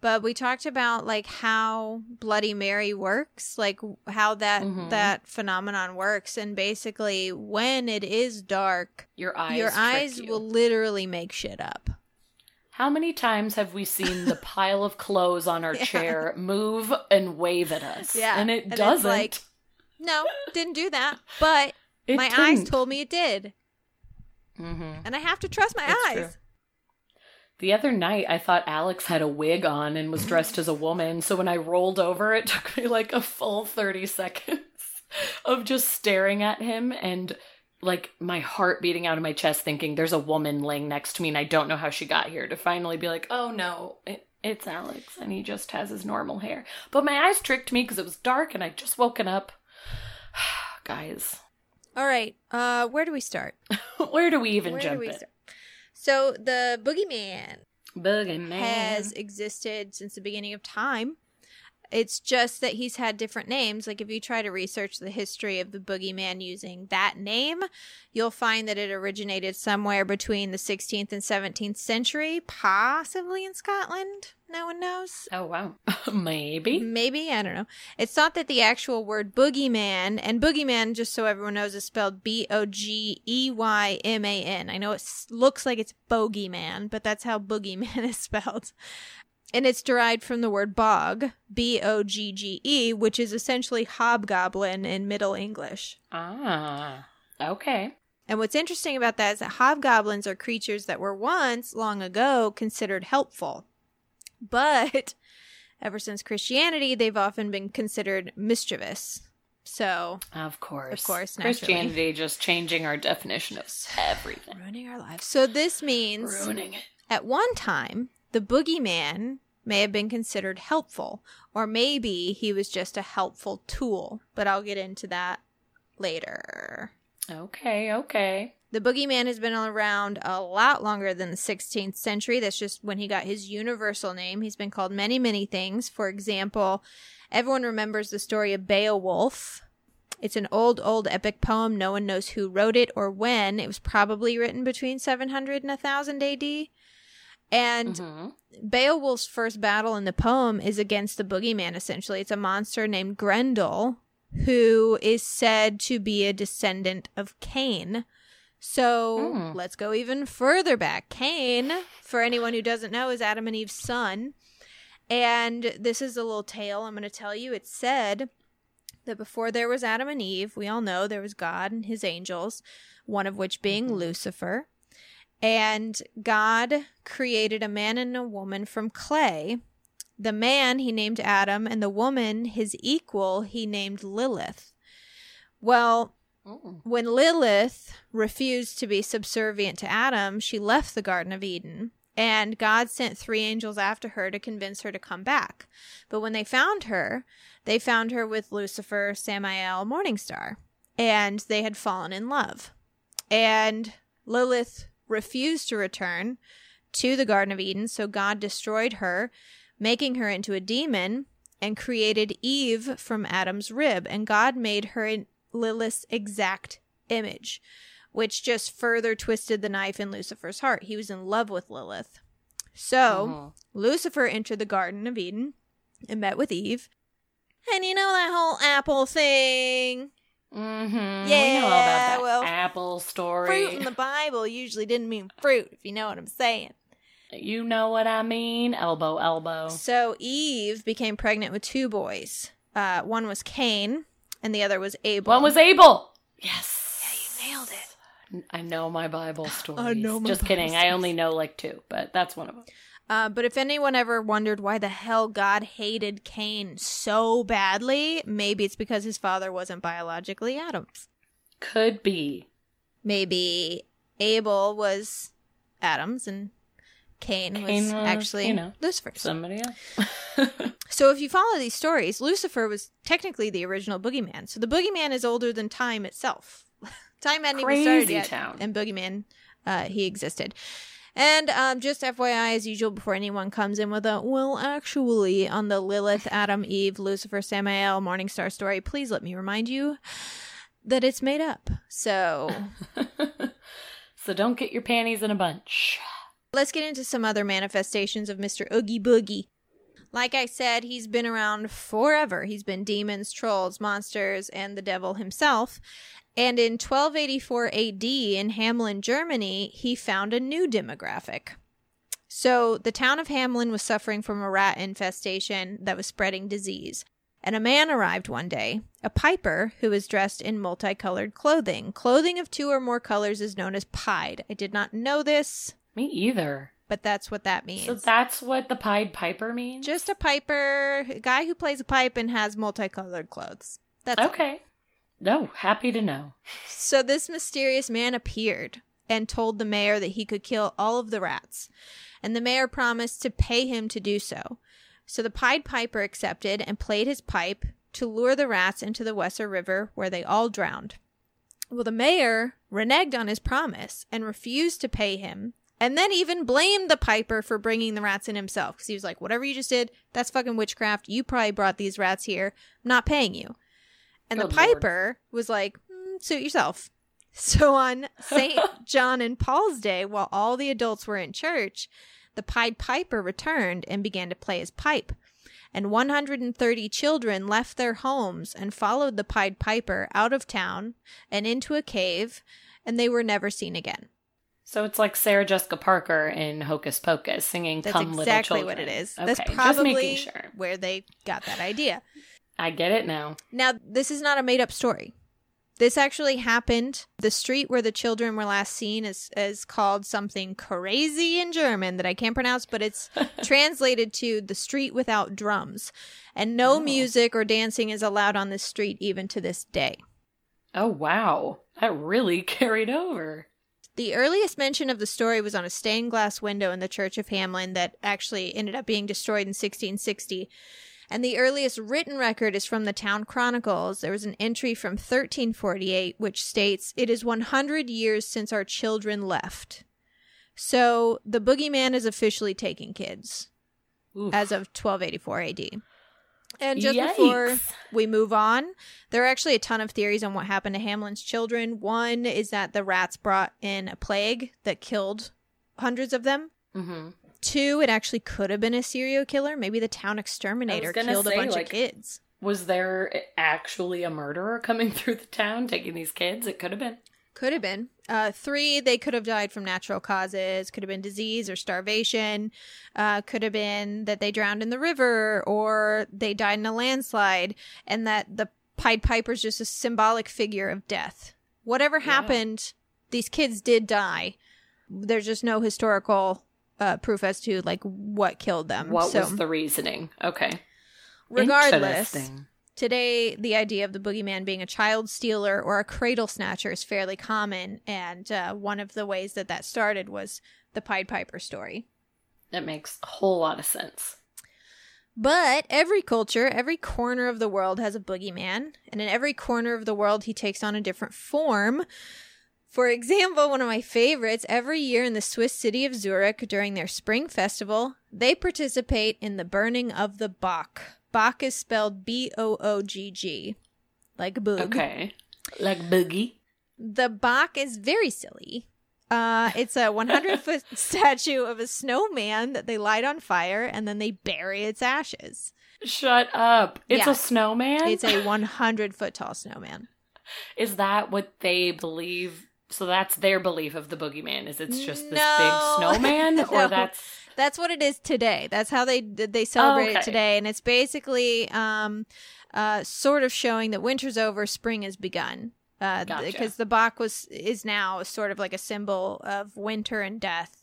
But we talked about like how Bloody Mary works, like how that mm-hmm. that phenomenon works and basically when it is dark, your eyes your eyes you. will literally make shit up. How many times have we seen the *laughs* pile of clothes on our yeah. chair move and wave at us? Yeah. And it and doesn't. Like, no, didn't do that. But it my didn't. eyes told me it did. Mm-hmm. And I have to trust my it's eyes. True. The other night, I thought Alex had a wig on and was dressed as a woman. So when I rolled over, it *laughs* took me like a full 30 seconds *laughs* of just staring at him and like my heart beating out of my chest, thinking there's a woman laying next to me and I don't know how she got here. To finally be like, oh no, it, it's Alex and he just has his normal hair. But my eyes tricked me because it was dark and I'd just woken up. *sighs* Guys. All right. Uh, where do we start? *laughs* where do we even where jump in? Start? So the boogeyman. Boogeyman. has existed since the beginning of time. It's just that he's had different names. Like if you try to research the history of the boogeyman using that name, you'll find that it originated somewhere between the 16th and 17th century, possibly in Scotland. No one knows. Oh wow. *laughs* Maybe. Maybe, I don't know. It's thought that the actual word boogeyman, and boogeyman, just so everyone knows, is spelled B O G E Y M A N. I know it looks like it's bogeyman, but that's how boogeyman *laughs* is spelled. And it's derived from the word bog, B O G G E, which is essentially hobgoblin in Middle English. Ah. Okay. And what's interesting about that is that hobgoblins are creatures that were once, long ago, considered helpful. But *laughs* ever since Christianity, they've often been considered mischievous. So, Of course. Of course, naturally. Christianity just changing our definition of everything. ruining our lives. So, this means Ruining it. at one time, the boogeyman may have been considered helpful, or maybe he was just a helpful tool. But I'll get into that later. Okay, okay. The boogeyman has been around a lot longer than the 16th century. That's just when he got his universal name. He's been called many, many things. For example, everyone remembers the story of Beowulf. It's an old, old epic poem. No one knows who wrote it or when. It was probably written between 700 and 1000 AD. And Mhm. Beowulf's first battle in the poem is against the boogeyman, essentially. It's a monster named Grendel, who is said to be a descendant of Cain. So Hmm. let's go even further back. Cain, for anyone who doesn't know, is Adam and Eve's son. And this is a little tale I'm going to tell you. It said that before there was Adam and Eve, we all know there was God and his angels, one of which being Mhm. Lucifer. And God created a man and a woman from clay. The man he named Adam, and the woman, his equal, he named Lilith. Well, Mm. when Lilith refused to be subservient to Adam, she left the Garden of Eden. And God sent three angels after her to convince her to come back. But when they found her, they found her with Lucifer, Samael, Morningstar, and they had fallen in love. And Lilith refused to return to the Garden of Eden, so God destroyed her, making her into a demon, and created Eve from Adam's rib. And God made her in Lilith's exact image, which just further twisted the knife in Lucifer's heart. He was in love with Lilith. So Mhm. Lucifer entered the Garden of Eden and met with Eve. And you know that whole apple thing? Mhm. we Yeah, know about that well, apple story. Fruit in the Bible usually didn't mean fruit, if you know what I'm saying. You know what I mean? Elbow, elbow. So Eve became pregnant with two boys. Uh, one was Cain, and the other was Abel. One was Abel. Yes. Yeah, you nailed it. I know my Bible *sighs* stories. know my Just Bible kidding. I only know like two, but that's one of them. Uh, but if anyone ever wondered why the hell God hated Cain so badly, maybe it's because his father wasn't biologically Adam's. Could be. Maybe Abel was Adam's and Cain, Cain was, was, actually you know, Lucifer's. Somebody else. *laughs* So if you follow these stories, Lucifer was technically the original boogeyman. So the boogeyman is older than time itself. *laughs* time hadn't even started yet, town. and boogeyman, uh, he existed. And um, just FYI, as usual, before anyone comes in with a well, actually, on the Lilith, Adam, Eve, Lucifer, Samael, Morningstar story, please let me remind you that it's made up. So *laughs* so don't get your panties in a bunch. Let's get into some other manifestations of Mr. Oogie Boogie. Like I said, he's been around forever. He's been demons, trolls, monsters, and the devil himself. And in 1284 AD in Hamelin, Germany, he found a new demographic. So the town of Hamelin was suffering from a rat infestation that was spreading disease. And a man arrived one day, a piper who was dressed in multicolored clothing. Clothing of two or more colors is known as pied. I did not know this Me either. But that's what that means. So that's what the Pied Piper means? Just a piper, a guy who plays a pipe and has multicolored clothes. That's. Okay. No, happy to know. So this mysterious man appeared and told the mayor that he could kill all of the rats, and the mayor promised to pay him to do so. So the Pied Piper accepted and played his pipe to lure the rats into the Weser River, where they all drowned. Well, the mayor reneged on his promise and refused to pay him And then even blamed the piper for bringing the rats in himself because he was like, whatever you just did, that's fucking witchcraft. You probably brought these rats here. I'm not paying you. And the lord. piper was like, "Mm, suit yourself. *laughs* So on St. *laughs* John and Paul's Day, while all the adults were in church, the Pied Piper returned and began to play his pipe. And 130 children left their homes and followed the Pied Piper out of town and into a cave, and they were never seen again. So it's like Sarah Jessica Parker in Hocus Pocus singing That's "Come exactly Little what Children." it is. Okay, That's just probably making sure. where they got that idea. I get it now. Now, this is not a made up story. This actually happened. The street where the children were last seen is, is called something crazy in German that I can't pronounce, but it's *laughs* translated to the street without drums. And no Oh. music or dancing is allowed on this street even to this day. Oh wow, that really *laughs* carried over. The earliest mention of the story was on a stained glass window in the Church of Hamelin that actually ended up being destroyed in 1660. And the earliest written record is from the Town Chronicles. There was an entry from 1348 which states, It is 100 years since our children left. So the boogeyman is officially taking kids Oof. as of 1284 AD. And just before we move on, there are actually a ton of theories on what happened to Hamelin's children. One is that the rats brought in a plague that killed hundreds of them. Mhm. Two, it actually could have been a serial killer. Maybe the town exterminator killed say, a bunch like- of kids. Was there actually a murderer coming *laughs* through the town taking these kids? It could have been. Could have been. Uh, three, they could have died from natural causes. Could have been disease or starvation. Uh, could have been that they drowned in the river or they died in a landslide, and that the Pied Piper's just a symbolic figure of death. Whatever Yeah. happened, these kids did die. There's just no historical uh, proof as to like what killed them. What so, was the reasoning? Okay. regardless, Interesting. Today, the idea of the boogeyman being a child stealer or a cradle snatcher is fairly common, and uh, one of the ways that that started was the Pied Piper story. That makes a whole lot of sense. But every culture, every corner of the world has a boogeyman, and in every corner of the world, he takes on a different form. For example, one of my favorites, every year in the Swiss city of Zurich during their spring festival, they participate in the burning of the Böögg. Böögg is spelled B O O G G, like boog. Okay. Like boogie. The Böögg is very silly. Uh, it's a 100 foot *laughs* statue of a snowman that they light on fire and then they bury its ashes. Shut up. It's Yeah. a snowman? It's a 100 foot tall snowman. Is that what they believe? So that's their belief of the boogeyman is it's just this No. big *laughs* snowman or No. that's That's what it is today. That's how they they celebrate it Okay. today, and it's basically um, uh, sort of showing that winter's over, spring has begun. Uh, Gotcha. Because the Böögg was is now sort of like a symbol of winter and death.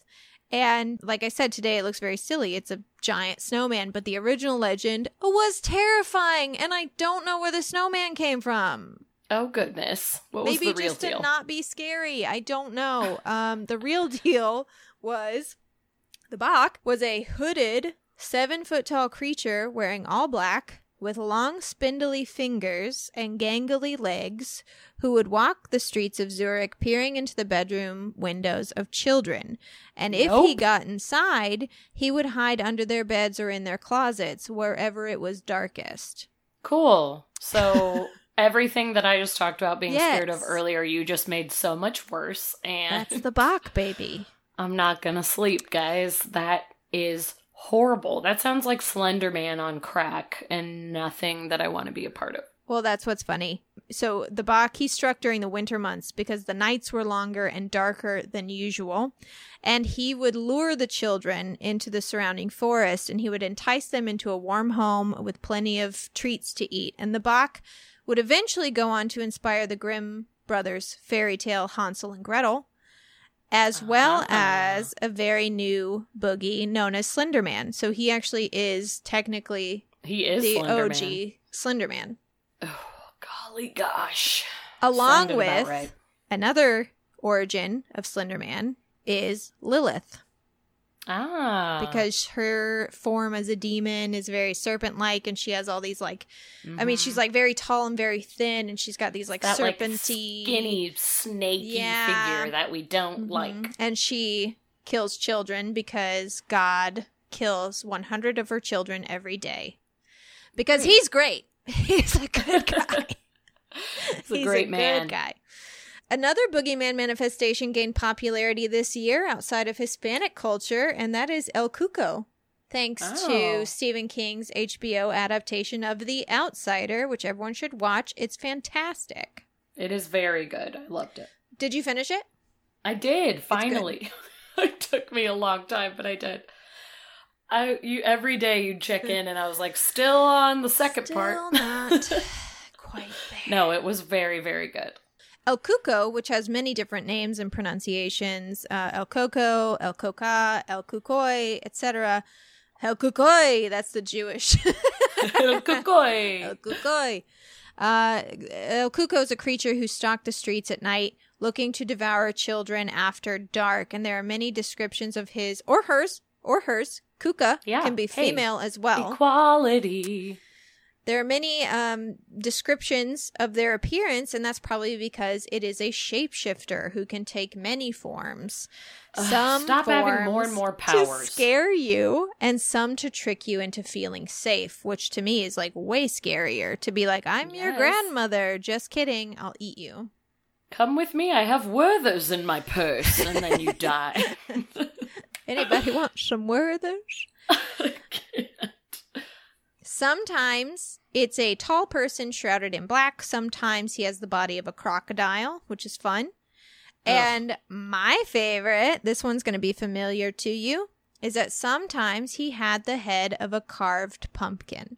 And like I said today, it looks very silly. It's a giant snowman, but the original legend was terrifying, and I don't know where the snowman came from. oh goodness. What was Maybe the real just deal? to not be scary. I don't know. Um, the real *laughs* deal was the Böögg was a hooded, seven foot tall creature wearing all black with long, spindly fingers and gangly legs who would walk the streets of Zurich peering into the bedroom windows of children. And if he got inside, he would hide under their beds or in their closets, wherever it was darkest. Cool. So *laughs* everything that I just talked about being scared of earlier, you just made so much worse. And That's the Böögg, baby. I'm not gonna sleep, guys. That is horrible. That sounds like Slender Man on crack and nothing that I want to be a part of. Well, that's what's funny. So the Böögg he struck during the winter months because the nights were longer and darker than usual, and he would lure the children into the surrounding forest, and he would entice them into a warm home with plenty of treats to eat. And the Böögg would eventually go on to inspire the Grimm brothers' fairy tale Hansel and Gretel, as well Ah. as a very new boogie known as Slenderman. So he actually is technically He is the Slender OG Slenderman Oh, golly gosh. along Sounded with right. another origin of Slenderman is Lilith Ah. because her form as a demon is very serpent-like and she has all these like I mean she's like very tall and very thin and she's got these like that like serpenty skinny, snaky Yeah. figure that we don't Mhm. like. and she kills children because God kills 100 of her children every day. Because he's great. *laughs* He's a good guy. *laughs* He's a great man. good guy. Another boogeyman manifestation gained popularity this year outside of Hispanic culture, and that is El Cuco. Thanks Oh. to Stephen King's HBO adaptation of The Outsider, which everyone should watch. It's fantastic. It is very good. I loved it. Did you finish it? I did finally. *laughs* it took me a long time, but I did. I you every day you'd check in, and I was like, still on the second Still part. not *laughs* quite there. no, it was very very good. El Cuco, which has many different names and pronunciations, uh, El Coco, El Coca, El Cucuy, etc. El Cucuy, that's the Jewish. *laughs* El Kukoi. Cucuy. Uh, El Cuco is a creature who stalked the streets at night, looking to devour children after dark. And there are many descriptions of his or hers or hers. Kuka Yeah, can be hey, female as well. Equality. There are many um, descriptions of their appearance, and that's probably because it is a shapeshifter who can take many forms. Ugh, Some stop having more and more to scare you, and some to trick you into feeling safe, which to me is like way scarier. To be like, "I'm your grandmother." Just kidding. I'll eat you. Come with me. I have Werther's in my purse, and then you *laughs* die. *laughs* *laughs* Anybody want some Werther's? Can't. Sometimes it's a tall person shrouded in black. Sometimes he has the body of a crocodile, which is fun. And my favorite, this one's going to be familiar to you, is that sometimes he had the head of a carved pumpkin.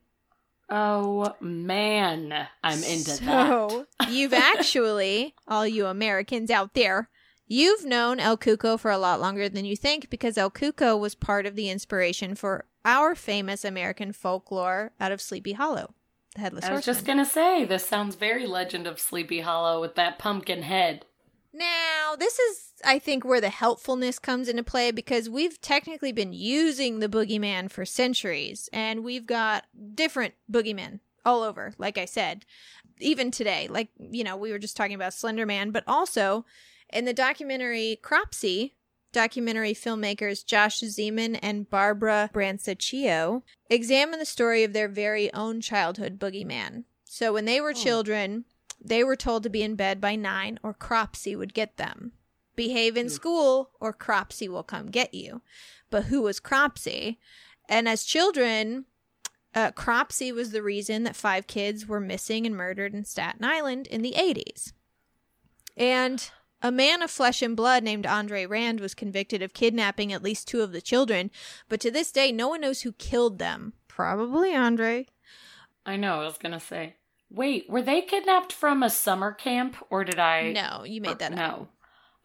Oh man, I'm into that. so, you've actually, all you Americans out there, you've known El Cuco for a lot longer than you think because El Cuco was part of the inspiration for our famous American folklore out of Sleepy Hollow, the Headless I was Horseman. just gonna say, this sounds very Legend of Sleepy Hollow with that pumpkin head. Now, this is, I think, where the helpfulness comes into play because we've technically been using the boogeyman for centuries, and we've got different boogeymen all over, like I said, even today. Like, you know, we were just talking about Slender Man, but also in the documentary Cropsy, documentary filmmakers Josh Zeman and Barbara Brancaccio examine the story of their very own childhood boogeyman. So when they were Oh. children, they were told to be in bed by nine or Cropsy would get them. Behave in school or Cropsy will come get you. But who was Cropsy? And as children, uh, Cropsy was the reason that five kids were missing and murdered in Staten Island in the 80s. And a man of flesh and blood named Andre Rand was convicted of kidnapping at least two of the children, but to this day, no one knows who killed them. Probably Andre. I know, I was gonna say. Wait, were they kidnapped from a summer camp or did I No, you made that up. No.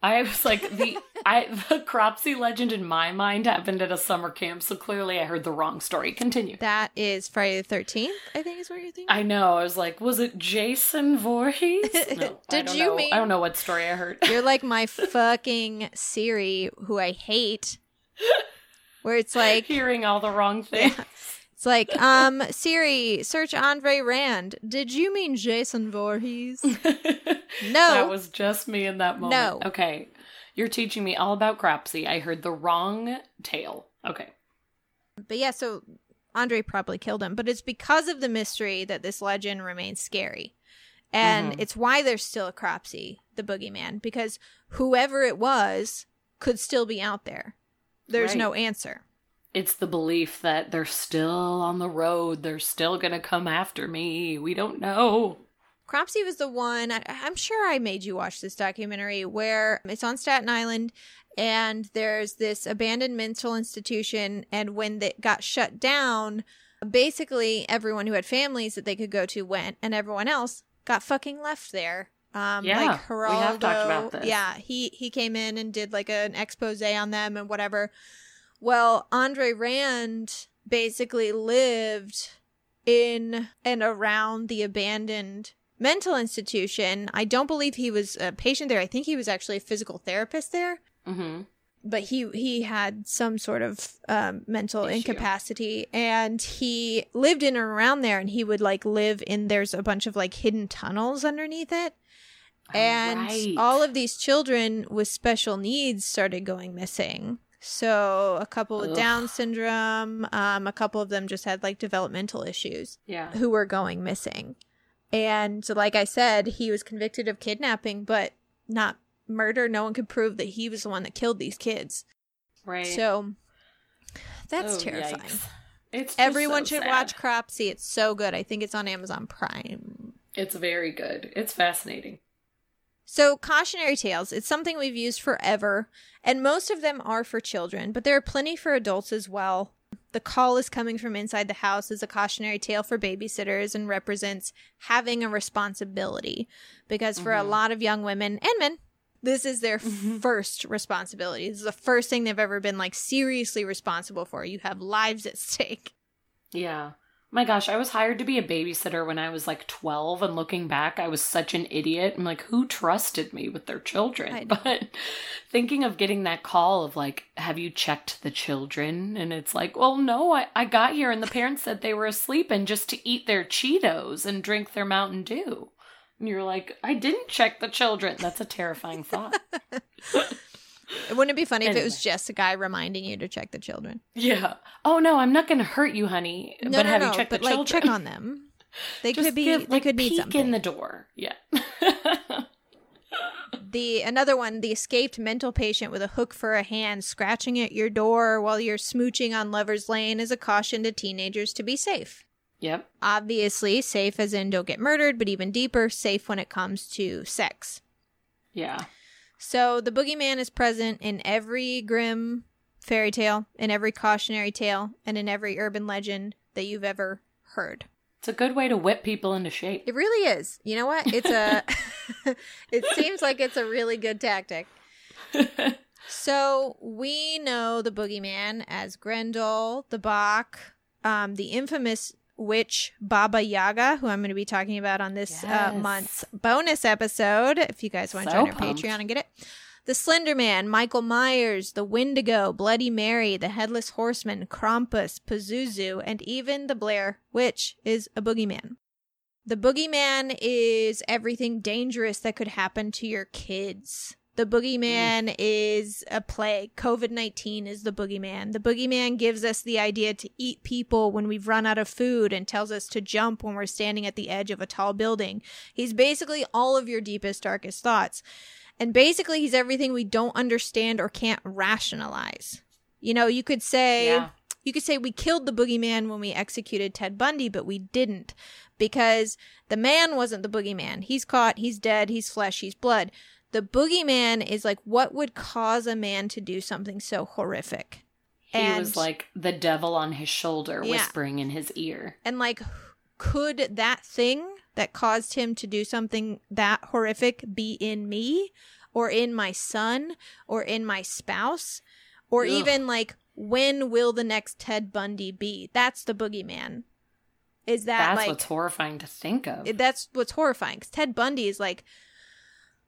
I was like the I the Cropsy legend in my mind happened at a summer camp, so clearly I heard the wrong story. Continue. That is Friday the 13th, I think is what you're thinking. I know. I was like, was it Jason Voorhees? *laughs* No, Did you know. mean- I don't know what story I heard. You're like my *laughs* fucking Siri, who I hate. *laughs* Where it's like, Hearing all the wrong things. It's like, um, Siri, search Andre Rand. Did you mean Jason Voorhees? *laughs* No. That was just me in that moment. No. Okay. You're teaching me all about Cropsy. I heard the wrong tale. Okay. But yeah, so Andre probably killed him, but it's because of the mystery that this legend remains scary. And Mhm. it's why there's still a Cropsy, the boogeyman, because whoever it was could still be out there. There's Right. no answer. It's the belief that they're still on the road. They're still going to come after me. We don't know. Cropsy was the one, I, I'm sure I made you watch this documentary where it's on Staten Island and there's this abandoned mental institution. And when it got shut down, basically everyone who had families that they could go to went and everyone else got fucking left there. Um, Yeah, like we have talked about this. yeah, he he came in and did like an expose on them and whatever. Well, Andre Rand basically lived in and around the abandoned mental institution. I don't believe he was a patient there. I think he was actually a physical therapist there hmm but he he had some sort of um, mental Issue. incapacity and he lived in and around there and he would like live in there's a bunch of like hidden tunnels underneath it and Right. all of these children with special needs started going missing So a couple with Ugh. Down syndrome, um, a couple of them just had like developmental issues Yeah. who were going missing. And so like I said, he was convicted of kidnapping, but not murder. No one could prove that he was the one that killed these kids. Right. So that's Oh, terrifying. yikes. It's Everyone so should sad. watch Cropsy. It's so good. I think it's on Amazon Prime. It's very good. It's fascinating. So, cautionary tales, it's something we've used forever, and most of them are for children, but there are plenty for adults as well. The call is coming from inside the house is a cautionary tale for babysitters and represents having a responsibility because for a Mhm. lot of young women and men, this is their Mhm. first responsibility. This is the first thing they've ever been like seriously responsible for. You have lives at stake. Yeah. My gosh, I was hired to be a babysitter when I was like 12, and looking back, I was such an idiot. I'm like, who trusted me with their children? But thinking of getting that call of like, have you checked the children? And it's like, well, no, I, I got here and the parents said they were asleep and just to eat their Cheetos and drink their Mountain Dew. And you're like, I didn't check the children. That's a terrifying thought. *laughs* Wouldn't it be funny if it was just a guy reminding you to check the children? yeah. Oh, no, I'm not going to hurt you, honey. No, but no, have no, you checked but the like children? check on them. *laughs* They Just could be give, they like, could need peek something. in the door. Yeah. *laughs* the another one the escaped mental patient with a hook for a hand scratching at your door while you're smooching on lovers lane is a caution to teenagers to be safe yep. obviously safe as in don't get murdered but even deeper safe when it comes to sex Yeah. So the boogeyman is present in every grim fairy tale in every cautionary tale and in every urban legend that you've ever heard. It's a good way to whip people into shape. it really is. You know what? It's a *laughs* it seems like it's a really good tactic. *laughs* So we know the boogeyman as Grendel, the Böögg, um, the infamous witch Baba Yaga, who I'm going to be talking about on this uh, month's bonus episode. If you guys want to So join our pumped. Patreon and get it. The Slender Man, Michael Myers, the Wendigo, Bloody Mary, the Headless Horseman, Krampus, Pazuzu, and even the Blair Witch is a boogeyman. The boogeyman is everything dangerous that could happen to your kids. The boogeyman mm. is a plague. COVID 19 is the boogeyman. The boogeyman gives us the idea to eat people when we've run out of food and tells us to jump when we're standing at the edge of a tall building. He's basically all of your deepest, darkest thoughts. And basically, he's everything we don't understand or can't rationalize. You know, you could say, Yeah. you could say we killed the boogeyman when we executed Ted Bundy, but we didn't because the man wasn't the boogeyman. He's caught, he's dead, he's flesh, he's blood. The boogeyman is like what would cause a man to do something so horrific. He And- was like the devil on his shoulder, Yeah. whispering in his ear. And like, could that thing that caused him to do something that horrific be in me or in my son or in my spouse? Or Ugh. even like, when will the next Ted Bundy be? That's the boogeyman. Is that That's like what's horrifying to think of. that's what's horrifying because Ted Bundy is like,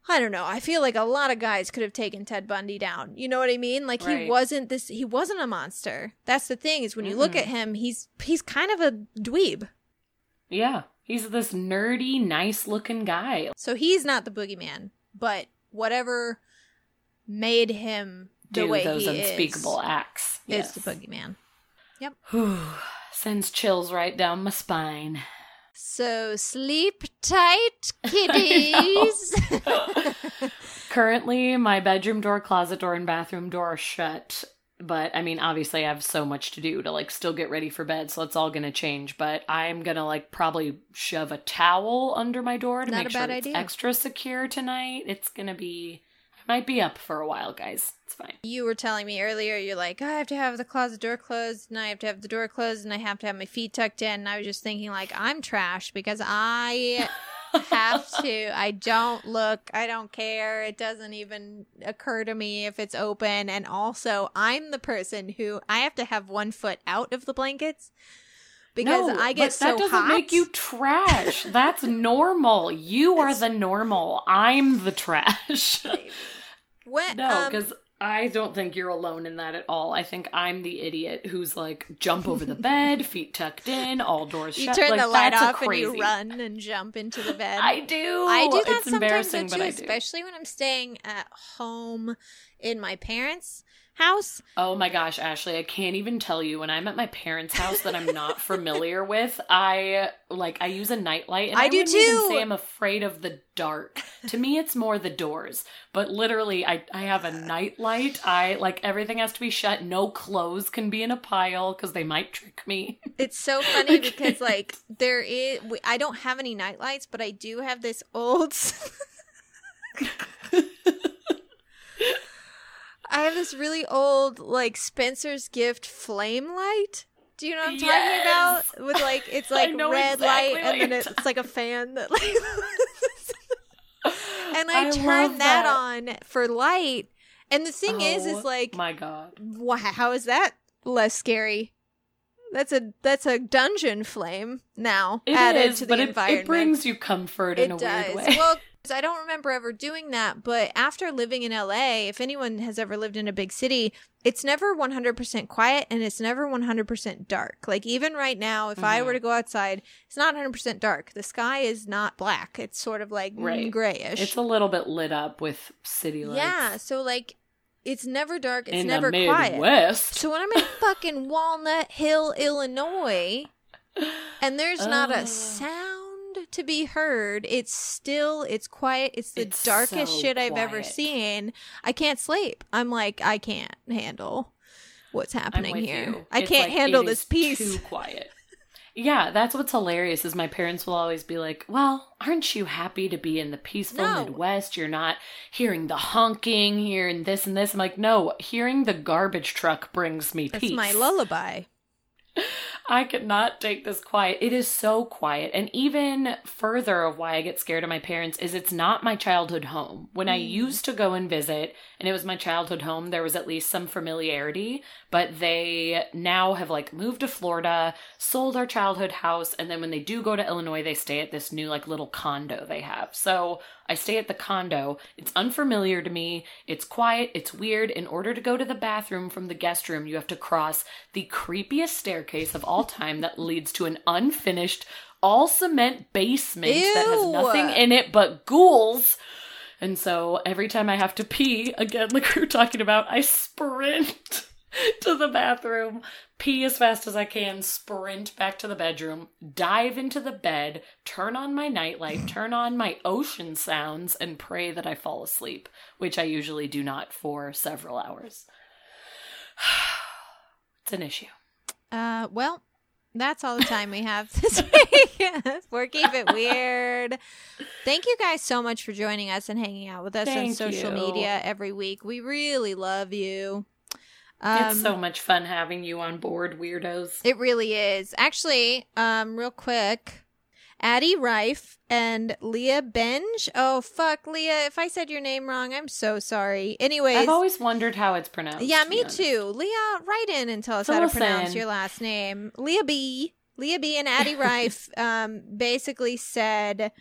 I don't know. I feel like a lot of guys could have taken Ted Bundy down. You know what I mean? Like he wasn't this. He wasn't a monster. That's the thing is when you look at him, he's he's kind of a dweeb. yeah. He's this nerdy, nice looking guy. So he's not the boogeyman, but whatever made him the Do way those he unspeakable is, acts. is the boogeyman. Yep. Sends chills right down my spine. So sleep tight, kiddies. *laughs* Currently, my bedroom door, closet door, and bathroom door are shut. But I mean, obviously, I have so much to do to like still get ready for bed, so it's all gonna change. But I'm gonna like probably shove a towel under my door to Not make sure bad it's extra secure tonight. It's gonna be, I might be up for a while, guys. It's fine. you were telling me earlier, you're like, oh, I have to have the closet door closed, and I have to have the door closed, and I have to have my feet tucked in. And I was just thinking, like, I'm trash because I *laughs* have to. I don't look. I don't care. It doesn't even occur to me if it's open. And also, I'm the person who I have to have one foot out of the blankets because No, I get but so that doesn't hot. make you trash. That's normal. You are the normal. I'm the trash. No, um, because I don't think you're alone in that at all. I think I'm the idiot who's like jump over the bed, *laughs* feet tucked in, all doors you shut. You turn like, the light off and you run and jump into the bed. I do. I do that It's sometimes too, but I do. especially when I'm staying at home in my parents' house. Oh my gosh, Ashley, I can't even tell you when I'm at my parents' house that I'm not *laughs* familiar with. I like I use a nightlight and I I, do wouldn't even say I'm afraid of the dark. to me it's more the doors. But literally I I have a nightlight. I like everything has to be shut. No clothes can be in a pile cuz they might trick me. It's so *laughs* funny because like there is we- I don't have any nightlights, but I do have this old *laughs* I have this really old like Spencer's gift flame light. Do you know what I'm Yes! talking about? With like it's *laughs* like red exactly light and then it- it's like a fan that like *laughs* and I, I turn that. that. on for light. And the thing is is Oh like my god. wow, how is that less scary? That's a that's a dungeon flame now It added is, to the but it, environment. it brings you comfort in a weird way. Well, 'cause I don't remember ever doing that, but after living in LA, if anyone has ever lived in a big city, it's never 100% quiet and it's never 100% dark. Like even right now, if I Mhm. were to go outside, it's not 100% dark. The sky is not black. It's sort of like mm, Right. grayish. it's a little bit lit up with city lights. yeah, so like it's never dark, it's in never quiet. So when I'm in fucking Walnut Hill, Illinois, and there's not Oh. a *laughs* sound to be heard, it's still it's quiet. It's the It's darkest so shit I've ever seen. I can't sleep. I'm like I can't handle what's happening here. you. I It's can't like, handle this piece. Too *laughs* quiet. Yeah, that's what's hilarious is my parents will always be like, "Well, aren't you happy to be in the peaceful No. Midwest? You're not hearing the honking, hearing this and this." I'm like, "No, hearing the garbage truck brings me That's peace." my lullaby. I could not take this quiet. It is so quiet. And even further of why I get scared of my parents is it's not my childhood home. When I Mm. used to go and visit and it was my childhood home, there was at least some familiarity, but they now have like moved to Florida, sold our childhood house, and then when they do go to Illinois, they stay at this new like little condo they have. So I stay at the condo. It's unfamiliar to me. It's quiet. It's weird. In order to go to the bathroom from the guest room, you have to cross the creepiest staircase of all time that leads to an unfinished, all cement basement that has nothing in it but ghouls. And so every time I have to pee, again, *laughs* like we were talking about, I sprint *laughs* to the bathroom, pee as fast as I can, sprint back to the bedroom, dive into the bed, turn on my nightlight, *clears throat* turn on my ocean sounds, and pray that I fall asleep, which I usually do not for several hours. *sighs* it's an issue. Uh, well, that's all the time we have *laughs* this week *laughs* for Keep It Weird. Thank you guys so much for joining us and hanging out with us on social you. media every week. We really love you. It's Um, so much fun having you on board, weirdos. It really is. Actually, um, real quick, Addie Rife and Leah Benj. Oh fuck, Leah! If I said your name wrong, I'm so sorry. Anyways, I've always wondered how it's pronounced. yeah, me too. Leah, write in and tell us Fill how to pronounce your last name. Leah B. Leah B. and Addie *laughs* Rife um, basically said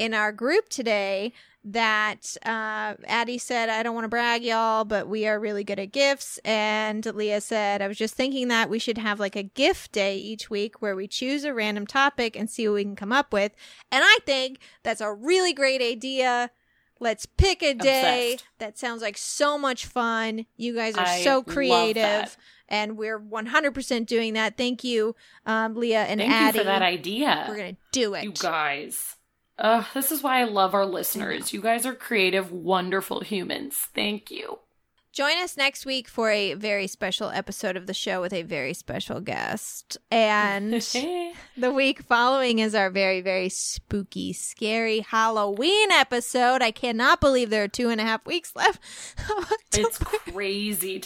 in our group today that uh, Addie said, I don't want to brag, y'all, but we are really good at gifts. And Leah said, I was just thinking that we should have like a gift day each week where we choose a random topic and see what we can come up with. And I think that's a really great idea. Let's pick a day. Obsessed. That sounds like so much fun. You guys are I so creative. And we're 100% doing that. Thank you, um, Leah and Thank Addie. you for that idea. We're going to do it. You guys. Uh, this is why I love our listeners. You guys are creative, wonderful humans. Thank you. Join us next week for a very special episode of the show with a very special guest. And *laughs* the week following is our very, very spooky, scary Halloween episode. I cannot believe there are two and a half weeks left. it's crazy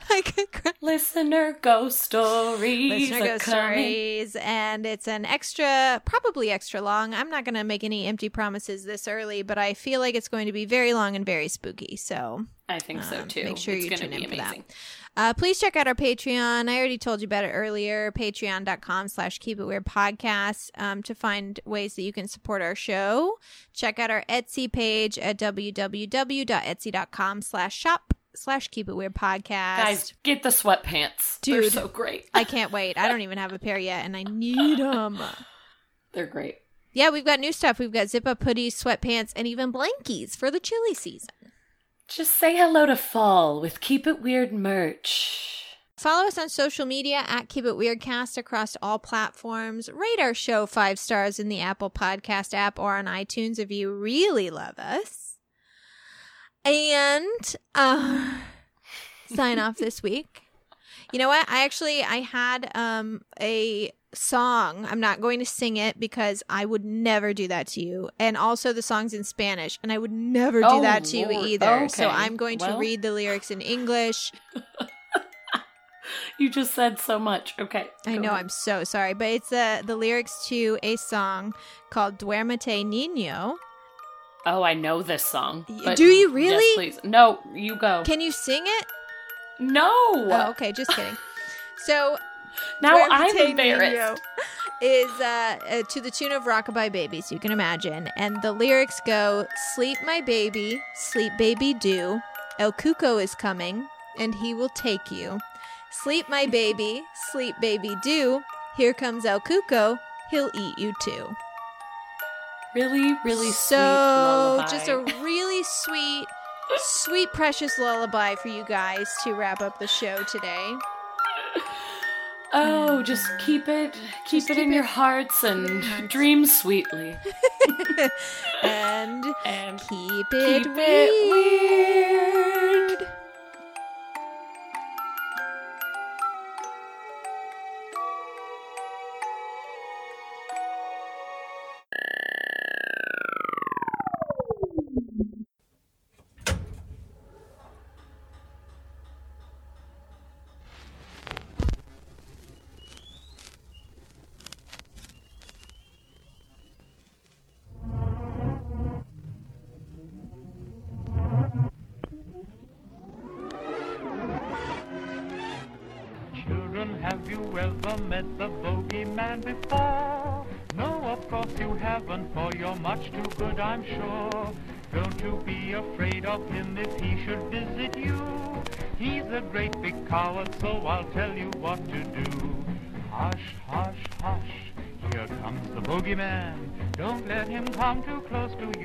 *laughs* could. Listener ghost stories. Listener ghost coming. stories, and it's an extra, probably extra long. I'm not going to make any empty promises this early, but I feel like it's going to be very long and very spooky. So I think so Um, too. make sure it's you tune in for that. Uh, please check out our Patreon. I already told you about it earlier. Patreon.com slash keep it weird podcast um, to find ways that you can support our show. Check out our Etsy page at www.etsy.com slash shop slash keep it weird podcast. Guys, get the sweatpants. They're so great. I can't wait. I don't even have a pair yet and I need them. *laughs* They're great. Yeah, we've got new stuff. We've got zip up hoodies, sweatpants, and even blankies for the chilly season. Just say hello to fall with Keep It Weird merch. Follow us on social media at Keep It Weirdcast across all platforms. Rate our show five stars in the Apple Podcast app or on iTunes if you really love us. And uh, sign off this week. You know what? I actually I had um a song. I'm not going to sing it because I would never do that to you. And also the song's in Spanish and I would never do Oh, that to you Lord. either. So I'm going to read the lyrics in English. *laughs* You just said so much. Okay. I know ahead. I'm so sorry, but it's uh, the lyrics to a song called Duermete Niño. Oh, I know this song. Do you yes, really? please. No, you go. Can you sing it? no. Oh, okay, just kidding. *laughs* So now I'm embarrassed. *laughs* Is uh, uh, to the tune of Rockabye Baby, so you can imagine. And the lyrics go, Sleep, my baby, sleep, baby, do. El Cuco is coming, and he will take you. Sleep, my baby, *laughs* sleep, baby, do. Here comes El Cuco, he'll eat you too. Really, really so sweet lullaby. just a really sweet, sweet, precious lullaby for you guys to wrap up the show today. Oh, just keep it, keep Just it keep in it your hearts and dream sweetly. *laughs* and And keep it, keep weird. it weird. Come too close to you,